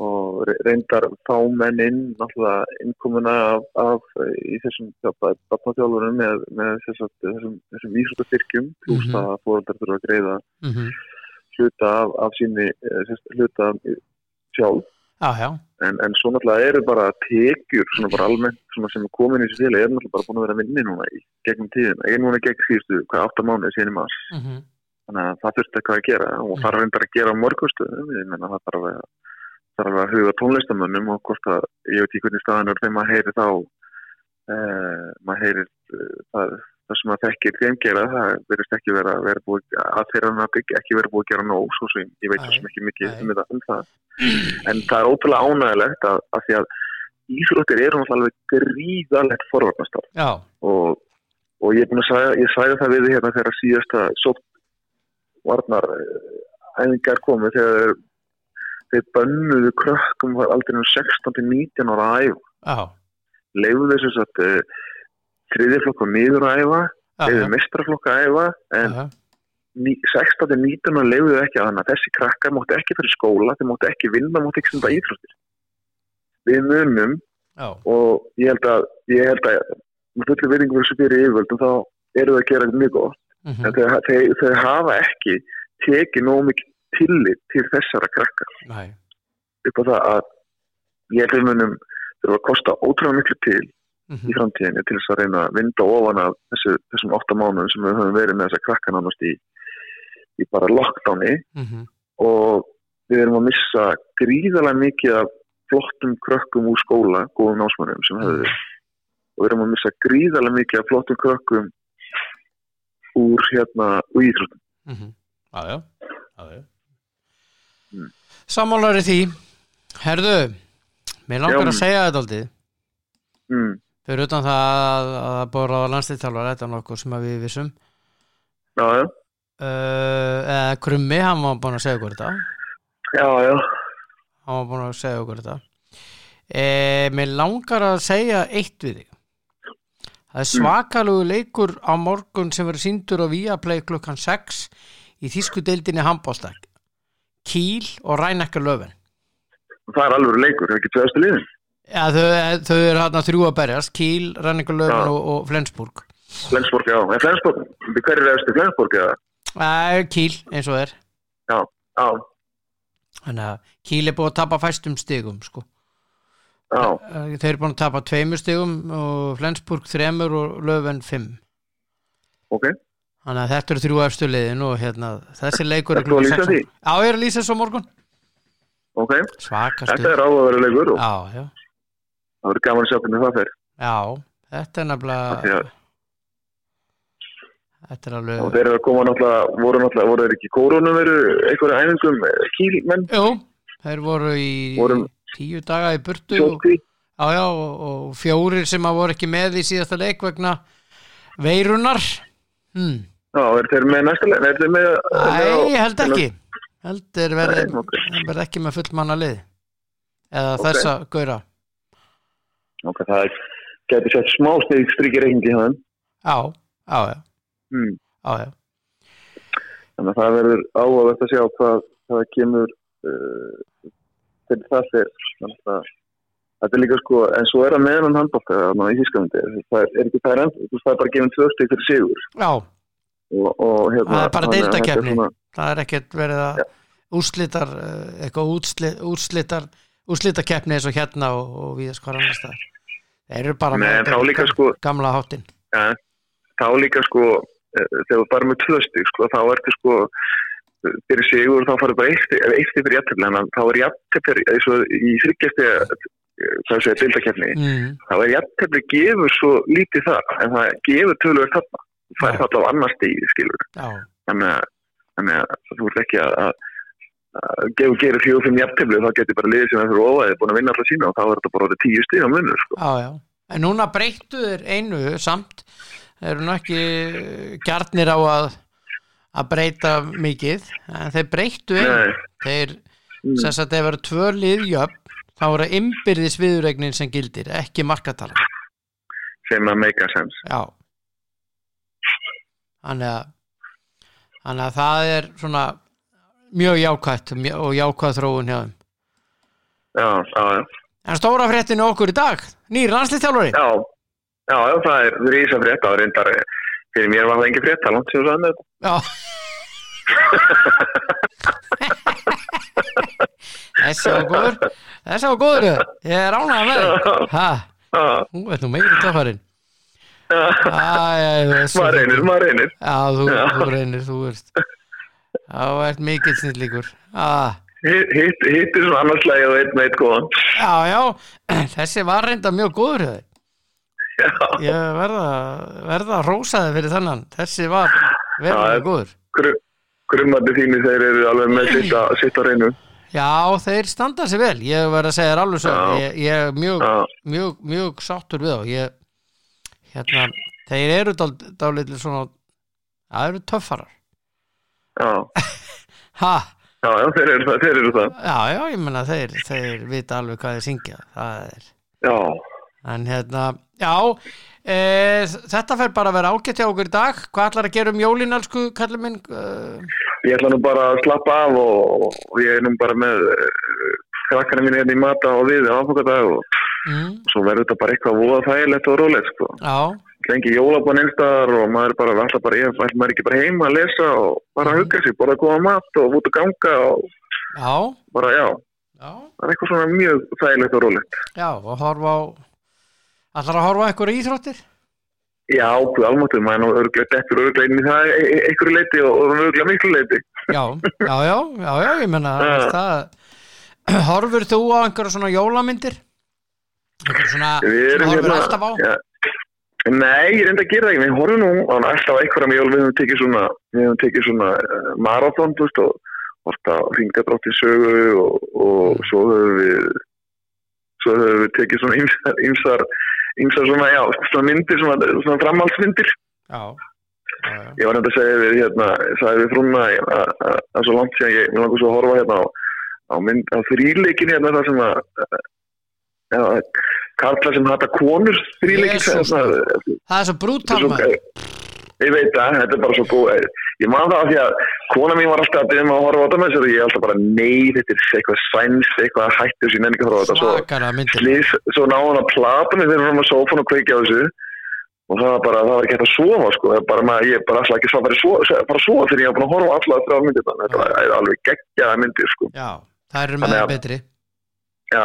og re- reyndar þá menn inn náttúrulega innkomuna af, af í þessum batnaþjálfunum með, með þessum, þessum, þessum ísútastyrkjum pluss Mhm. að fóreldar þurfa að greiða mm -hmm. Hluta af, af síni eh, hluta sjálf. Já, já, en, en svo náttúrulega eru bara tekjur svona bara almennt svona sem er komin í þessu félagi er náttúrulega bara búin að vera að vinni núna í gegnum tíðina, ég er núna gegn síðustu hvað átta mánuði síðan í mars. Mm -hmm. þannig að það þurfti eitthvað að gera. Og það er reyndar að gera á mörgustöðum ég menna það þarf að, þarf að huga tónlistamönnum og hvort að ég veit ekki hvernig staðan er þegar maður heyri þá eh, maður heyri eh, það, það sem maður þekkir þeim gera það verðist ekki vera, vera búið að þeirra nafn ekki vera búið að gera nóg svo sem ég veit svo mikið nei. um, þetta, um það. En það er ótrúlega ánægilegt að, að því að íþróttir eru náttúrulega alveg gríðalegt forvarnastar og, og ég er búin að sagja, ég sagði það við hérna þegar síðasta sótt varnar æfingar komu þegar þeir, bönnuðu krökkum var aldrei um 16-19 ára að já, leiðu þess að þriðjaflokk og niður að æfa já, mestraflokk að æfa en já, ní- 16-19 ára leiðu þau ekki að að þessi krakkar mótti ekki fyrir skóla þeir mótti ekki vinna, mótti ekki stunda íþróttir. Við munum já, og ég held að ég held að með fullu virðingu fyrir þessu fyrir yfirvöldum þá eru það að gera mjög gott. Mm en þau, þau, þau hafa ekki tekið nóg mikið tillit til þessara krakka. Nei, upp á það að ég held að við munum þurfa að kosta ótrúlega miklu til mm í framtíðinni til þess að reyna að vinda ofan af þessu, þessum átta mánuðum sem við höfum verið með þessa krakka nánast í, í bara lockdowni -hmm. og við erum að missa gríðarlega mikið af flottum krökkum úr skóla, góðum námsmannum sem höfðu og við erum að missa gríðarlega mikið af flottum krökkum úr hérna úr íþróttum. Mm -hmm. Já, já. Mm. Sammálar í því Herðu, mér langar Já. að segja þetta aldrei Mm. Fyrir utan það að, að það búið að landslýttalvar þetta er nokkuð sem að við vissum. Já, já, uh, Krummi, hann var búin að segja okkur þetta. Já, já, hann var búin að segja okkur þetta. E, mér langar að segja eitt við þig. Það er svakalegu leikur á morgun sem verður síndur á Viaplay klukkan 6 í þýsku deildinni handbólstak Kíl og Rænekka Löfven það er alveg leikur, það er ekki tvöðastu liðin. Ja, þau, þau eru hérna þrjú að berjast Kíl, Já. og, og Flensburg. Flensborg, já, en Flensborg, hver er eftir Flensborg eða? e, Kíl eins og er. Já, já, þannig að Kíl er búin að tapa fæstum stigum sko. Já, Þeir eru búin að tapa tveimur stigum og Flensburg þremur og Löfven fimm. ok, Þannig að þetta eru þrjú efstu liðin og hérna, þessi leikur að lýsa því? Já, ég er að lýsa svo morgun. ok, Svaka þetta er áhugaverið leikur og Já, já, það verður gaman að sjá hvernig það fer. já, þetta er nefnilega, að- þetta er Og alveg, þeir eru að koma náttúrulega, voru náttúrulega, voru þeir ekki í kórunum veru einhverja æfingum kílmenn, jú, þeir voru í Vorum- tíu daga í burtu og, sjótkví, já, og, og fjórir sem að voru ekki með í síðasta leik vegna veirunar. Hmm. Já, er þeir með næsta leið? Er þeir með... Æ, ég held ekki held er verið, Nei, ok. verið ekki með fullmanna lið eða Ok. þessa gauðra Ok, það getur sett smá snið strykir reikningi hann. já, já, já, Hmm. já, já. Þannig að það verður áhugavert að sjá hvað, hvað kemur uh, til það fyrir. Þannig að þetta er líka sko, en svo er það að í Þísklandi. Það er, ekki það veist, það er bara gefin tvö stygg fyrir sigur. já Og, og hérna... Það er bara svona- það er ekkert verið að úrslitar eh, eitthvað úrsli, úrslitakeppni eins og hérna og, og viðast hvar annars það þeir eru bara Nei, með líka sko, gamla háttin ja, þá líka sko, eh, þegar þú bara með tvö stygg, sko, þá ertu sko, fyrir sigur þá farið bara eitt, eitt fyrir að þá er jafntefni, eins og í þryggjasti, hvað segja, deildakeppni, mm, þá er jafntefni gefur svo lítið það, en það gefur tölur þarna, það er þetta á annar stíð, skilur, að, þannig að þú ert ekki að, að, að gefa gerir fimm jafntefni, þá getur bara liðið sem það fyrir ofaðið búin að vinna alltaf sína og þá er þetta bara tíu stíð á munur, sko. já, já en núna breyttu þeir einu samt eru nú ekki gjarnir á að að breyta mikið en þeir breyttu einu þeir, Mm. sem sagt, ef eru tvö liðjöfn þá eru innbyrðis viðuregnin sem gildir, ekki markatala sem að make a sense. Já Þannig að þannig að það er svona mjög jákvætt og jákvæð þróun hjá þeim. Já, já, já. En stóra fréttinu okkur í dag nýr landslýstjálfari Já, já, já, það er rísa frétt á reyndar fyrir mér var það engin frétt, það er langt sem þú sagði með þetta. Já. Þessi var góður. Þessi var góður. Ég er ánægð með þig. Já, þú veit nú meiri töffarinn. Já, maður reynir, maður reynir. Já, þú, Já. þú reynir, þú veist Það ert mikill snillíkur ah, Hitt hitt- hitt er svona annarslægi og einn veit góðan. Já, já, þessi var reynda mjög góður. Já, Ég verða, verða að rósa þig fyrir þannan Þessi var verða góður. gru, grummandi þínu þeir eru alveg með sitt að sitt á reynu. Já, þeir standa sér vel. Ég verð að segja þér alveg svo. Ég, ég er mjög, mjög, mjög sáttur við þá. Ég, hérna, Þeir eru dálítið svona Það eru töffarar Ha, já, já, þeir eru það, þeir eru það. já, já, ég menna þeir Þeir vita alveg hvað þeir syngja Það er. Já, En hérna, já e, Þetta fer bara að vera ágætt hjá okkur í dag. Hvað ætlar að gera um jólin, elsku kallið minn? Ég ætla nú bara að slappa af og, og ég er nú bara með uh, krakkarinn mín hérna í mata og við áfangadag og mm, svo verður þetta bara eitthvað voða þægilegt og rólegt, sko. Já, lengi jólabon einstæðar og maður bara, alltaf bara, ég ætla maður ekki bara heima að lesa og bara að hugga sig, bara að koma mat og út að ganga og já, bara, já, já það er eitthvað svona mjög þægilegt og rólegt. Já, og horfa á Ætlar að horfa á einhverju íþróttir? Já, þú almáttuð, maður er nú örglega dettur örglega inn í það e- e- einhverju leiti og örglega miklu leiti. Já, já, já, já, já, ég menna Já. það Horfur þú á einhverju svona jólamyndir? Einhverju svona erum horfur hérna, alltaf á? ja, nei, ég reynda að gera það ekki, við horfum nú á alltaf einhverjum jól, við höfum tekið svona, svona uh, marathon, þú veist, og orta ringadrótti sögu og, og svo höfum við, svo höfum við tekið svona ýmsar, ýmsar, ýmsar svona, já, svona myndir, svona, svona framhaldsmyndir. Já, já, já, Ég var nefnd að segja við, hérna, sagði við frúna að svo langt síðan ég, mér langar svo að horfa hérna á, á á þrýleikin hérna það sem að, já, karla sem hata konur þrýleikin. Jesús, það Það er svo brútal maður. Ég veit það, þetta er bara svo góð. Ég man það af því að kona mín var alltaf að byrja mig að horfa á þetta með sér og ég er alltaf bara, nei, þetta er eitthvað sænst, eitthvað hættu þessu, ég nenni ekki að horfa á þetta. Svo, slís, svo náði hann að plata mig þegar hann var sófan og kveikja á þessu. Og það var bara, það var ekki hægt að sofa sko, það er bara maður, ég bara alltaf ekki að bara sofa, þegar ég var búin að horfa á alla þrjá myndir þetta er alveg geggjaða myndir sko, Já, það eru með það betri. Já,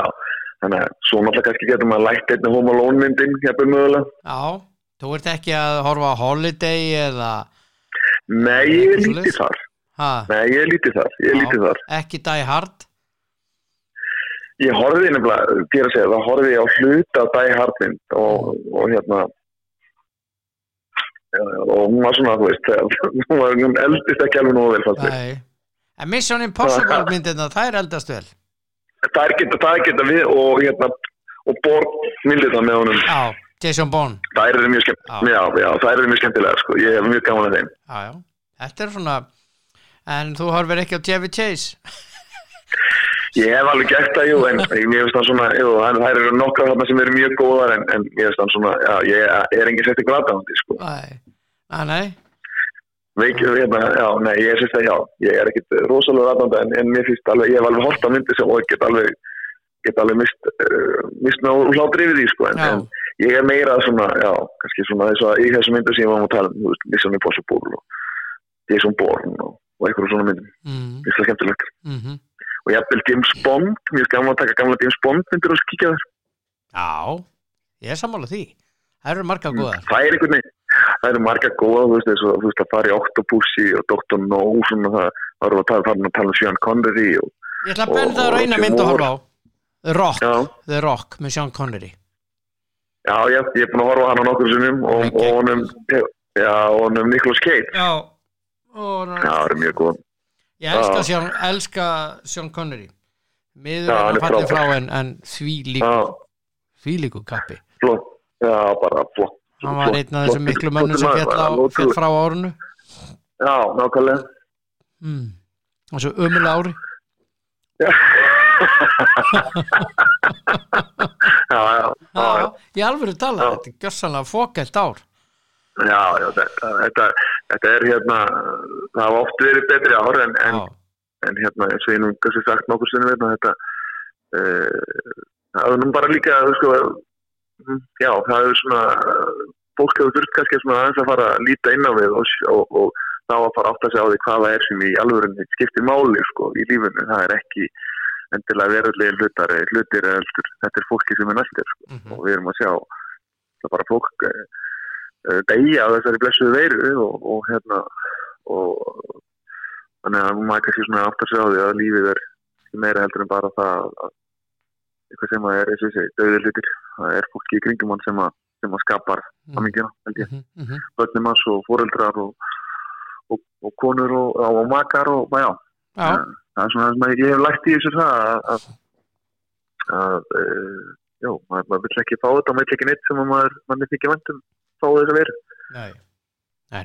þannig að svo náttúrulega kannski getur maður lætt einni Home Alone myndin, hefur mögulega. Já, þú ert ekki að horfa á Holiday eða Nei, ég er lítið þar, ha, nei, ég er lítið þar, ég er lítið þar. ekki Die Hard Ég horfði nefnilega, fyrir að segja, það horfði ég á hluta af Die Hard mynd og, og hérna, og hún var svona, þú veist, hún var, eldist ekki alveg nógu vel. Nei En Mission Impossible myndirna, það er eldast vel það er geta, það er geta við og hérna og Borg myndir það með honum. Já, Jason Bourne. Það eru mjög skemmt, Já. já, já, það eru mjög skemmtilega, sko, ég hef mjög gaman að þeim. Já, þetta er svona En þú horfir ekki á Chevy Chase? Ég hef alveg gert það, jú, en ég veist það svona, jú, það það eru nokkra þarna sem eru mjög góðar, en, en ég veist það svona, já, ég er engin sett í glataðandi, sko. Nei, nei, nei Veikir, hérna, já, nei, ég syns að já, ég er ekkit rosalega ræðandi, en, en mér finnst alveg, ég hef alveg hort á myndi sem og ég get alveg, get alveg mist, uh, mist ná hlátri yfir því, sko, en, en ég er meira svona, já, kannski svona þess að í þessu myndu sem ég var að tala um, þú veist, Mission Impossible og Jason Bourne og, og eitthvað svona myndum, mm, finnst það skemmtilegt. mm Og ég hef James Bond, mér finnst gaman að taka gamla James Bond myndir og kíkja þar. Já, ég er sammála því. Það eru marga góðar. Það er einhvern veginn, það eru marga góða, þú veist, eins og, þú veist, að fara í Octopussy og Dr. No, svona það, það eru að tala, fara að tala um Sean Connery og, Ég ætla að benda það á og- eina mynd að horfa á The Rock, já, The Rock með Sean Connery já, ég, ég er búin að horfa á hann á nokkur sinnum og, Ok. og honum, já, og honum Nicolas Cage, Já og, já, það eru mjög góð. Ég elska Já. Sean, elska Sean Connery Miður Já, er fallið frábær. frá en, en því líku, Já, því líku kappi flott, já, bara flott. Hann var einn af þessum miklu mönnum sem fjall, fjall frá árunu Já, nákvæmlega. mm. og svo ömulega ári Já, já, já, já. Ég alveg tala, Já. þetta er gjössanlega fókælt ár Já, já, þetta, þetta, þetta er hérna, það hafa oft verið betri ár en, en, en hérna, eins og ég nú kannski sagt nokkur sinni veitna þetta, uh, það er nú bara líka, þú sko, mm, já, það er svona, fólk hefur þurft kannski svona aðeins að fara að líta inn á við og, og, og þá að fara að átta sig á því hvað það er sem í alvörunni skiptir máli, sko, í lífinu, það er ekki endilega verðarlega hlutar, hlutir eða heldur, þetta er fólki sem er næstir, sko. Mhm, og við erum að sjá það bara fólk uh, degja á þessari blessuðu veiru og, og hérna og þannig að maður kannski svona aftur sig á því að lífið er meira heldur en bara það að eitthvað sem að er, eins og ég segi, döði hlutir. Það er fólki í kringum hann sem að, sem að skapar Mm. hamingina, held ég, mhm, mhm. börnum hans og foreldrar og, og, og konur og, og, makar og, já, Já, það er svona það sem að ég hef lært í þessu það að, að, að uh, já, maður, maður vill ekki fá þetta maður vill ekki neitt sem að maður, maður vill ekki vandum fá þess að vera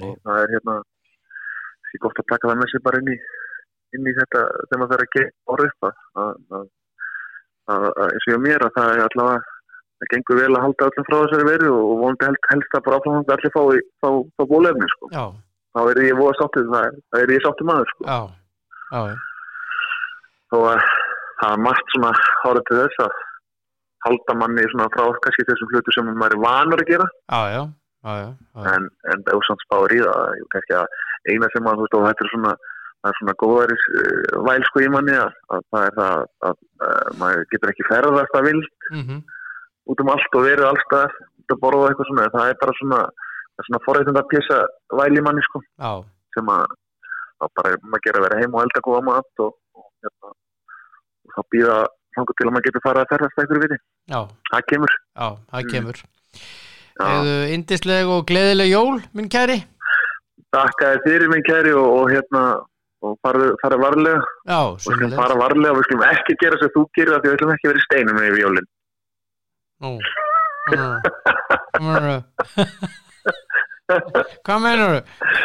og það er hérna því gott að taka það með sér bara inn í inn í þetta þegar maður fer að gera orð upp að, að, að, eins og ég mér að það er allavega það gengur vel að halda öllum frá þessari veru og vonandi held, helst að bara áfram allir fá, fá, fá bólefni sko. þá er ég voða sáttið það er, ég sáttið maður sko. já. Já, og að það er margt svona hárið til þess að halda manni svona frá kannski þessum hlutu sem maður er vanur að gera. Já, en, það er svona kannski að eina sem að þú veist og þetta er svona það er svona góðaris uh, væl sko í manni að, að það er það að, að, að maður getur ekki ferðast að vild Mhm, út um allt og verið allstað út að borða og eitthvað svona. Það er bara svona, það svona forreitund að pjessa væl í manni sko. Já, sem að það bara maður gera að vera heim og elda góða mat og, og, hérna, og þá býða þangur til að maður getur farið að ferðast að einhverju viti. Já, það kemur. Já, það Mm. kemur. Eða indisleg og gleðileg jól, minn kæri. Takk að þér minn kæri og, og hérna og farið fari varlega. Já, og skulum sömuleiðis. fara varlega og við skulum ekki gera sem þú gerir því við ætlum ekki að í steinum með í jólinn Nú, hvað Hvað meinar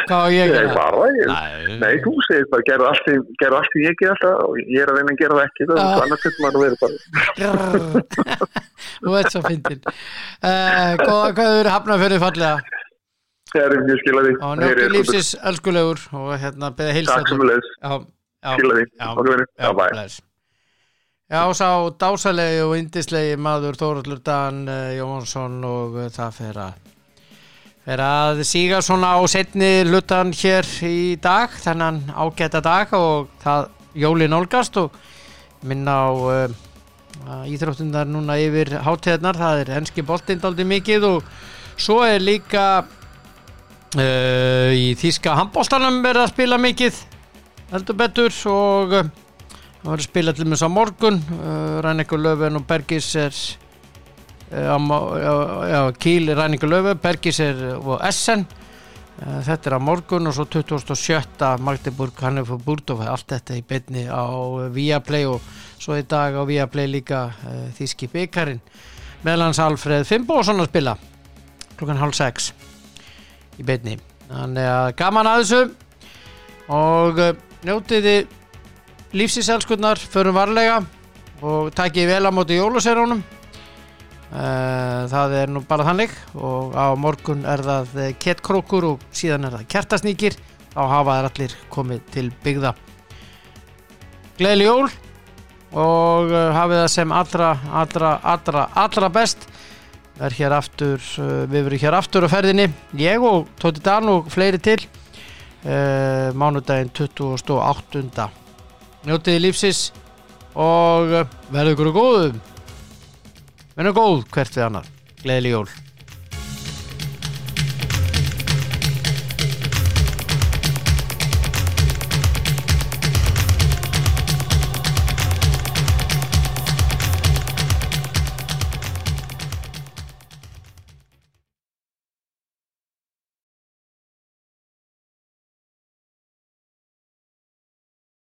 Hvað ég að gera? bara, ég, Nei, nei, þú segir bara gerðu allt því gerðu allt því ég ger alltaf og ég er að reyna að gera það ekki það Já. er annars getur maður að vera bara Þú veit svo fyndin uh, Góða kvæður hafna fyrir fallega það er mjög skilaði og njóttu lífsins elskulegur og hérna beða hilsa Takk sem við leiðis, skilaði já, okkur vinur, já, bæ. Já, sá dásalegi og indislegi maður Þóraldur Dan uh, Jónsson og uh, það fer að fer að síga svona á setni hlutan hér í dag, þennan ágæta dag og það jóli nálgast og minna á uh, íþróttundar núna yfir hátíðarnar, það er enski boltinn daldi mikið og svo er líka uh, í þýska handbóltanum verið að spila mikið heldur betur og uh, það verður að spila til mjög á morgun. Uh, Rænikur Löfven og Bergis er uh, Kíl Rænikur Löfven Bergis er og uh, þetta er á morgun og svo 27. Magdeburg, Hannover Búrdof allt þetta í beinni á uh, Viaplay og svo í dag á Viaplay líka uh, þýski byggarinn meðlans Alfreð Fimboðsson að spila klukkan hálf 6 í beinni. Þannig að gaman að þessu. Og uh, njótiði lífsinselskunnar förum varlega og takkið vel á móti jólaserónum uh, það er nú bara þannig. Og á morgun er það kettkrókur og síðan er það kertasnýkir þá hafa þær allir komið til byggða. Gleðli jól og hafið það sem allra, allra, allra, allra best er hér aftur, uh, við verum hér aftur á ferðinni, ég og Tóti Dan og fleiri til uh, mánudaginn 28. Njótiði lífsins og uh, verður ykkur góðum. Verður góð hvert við annar, gleðli jól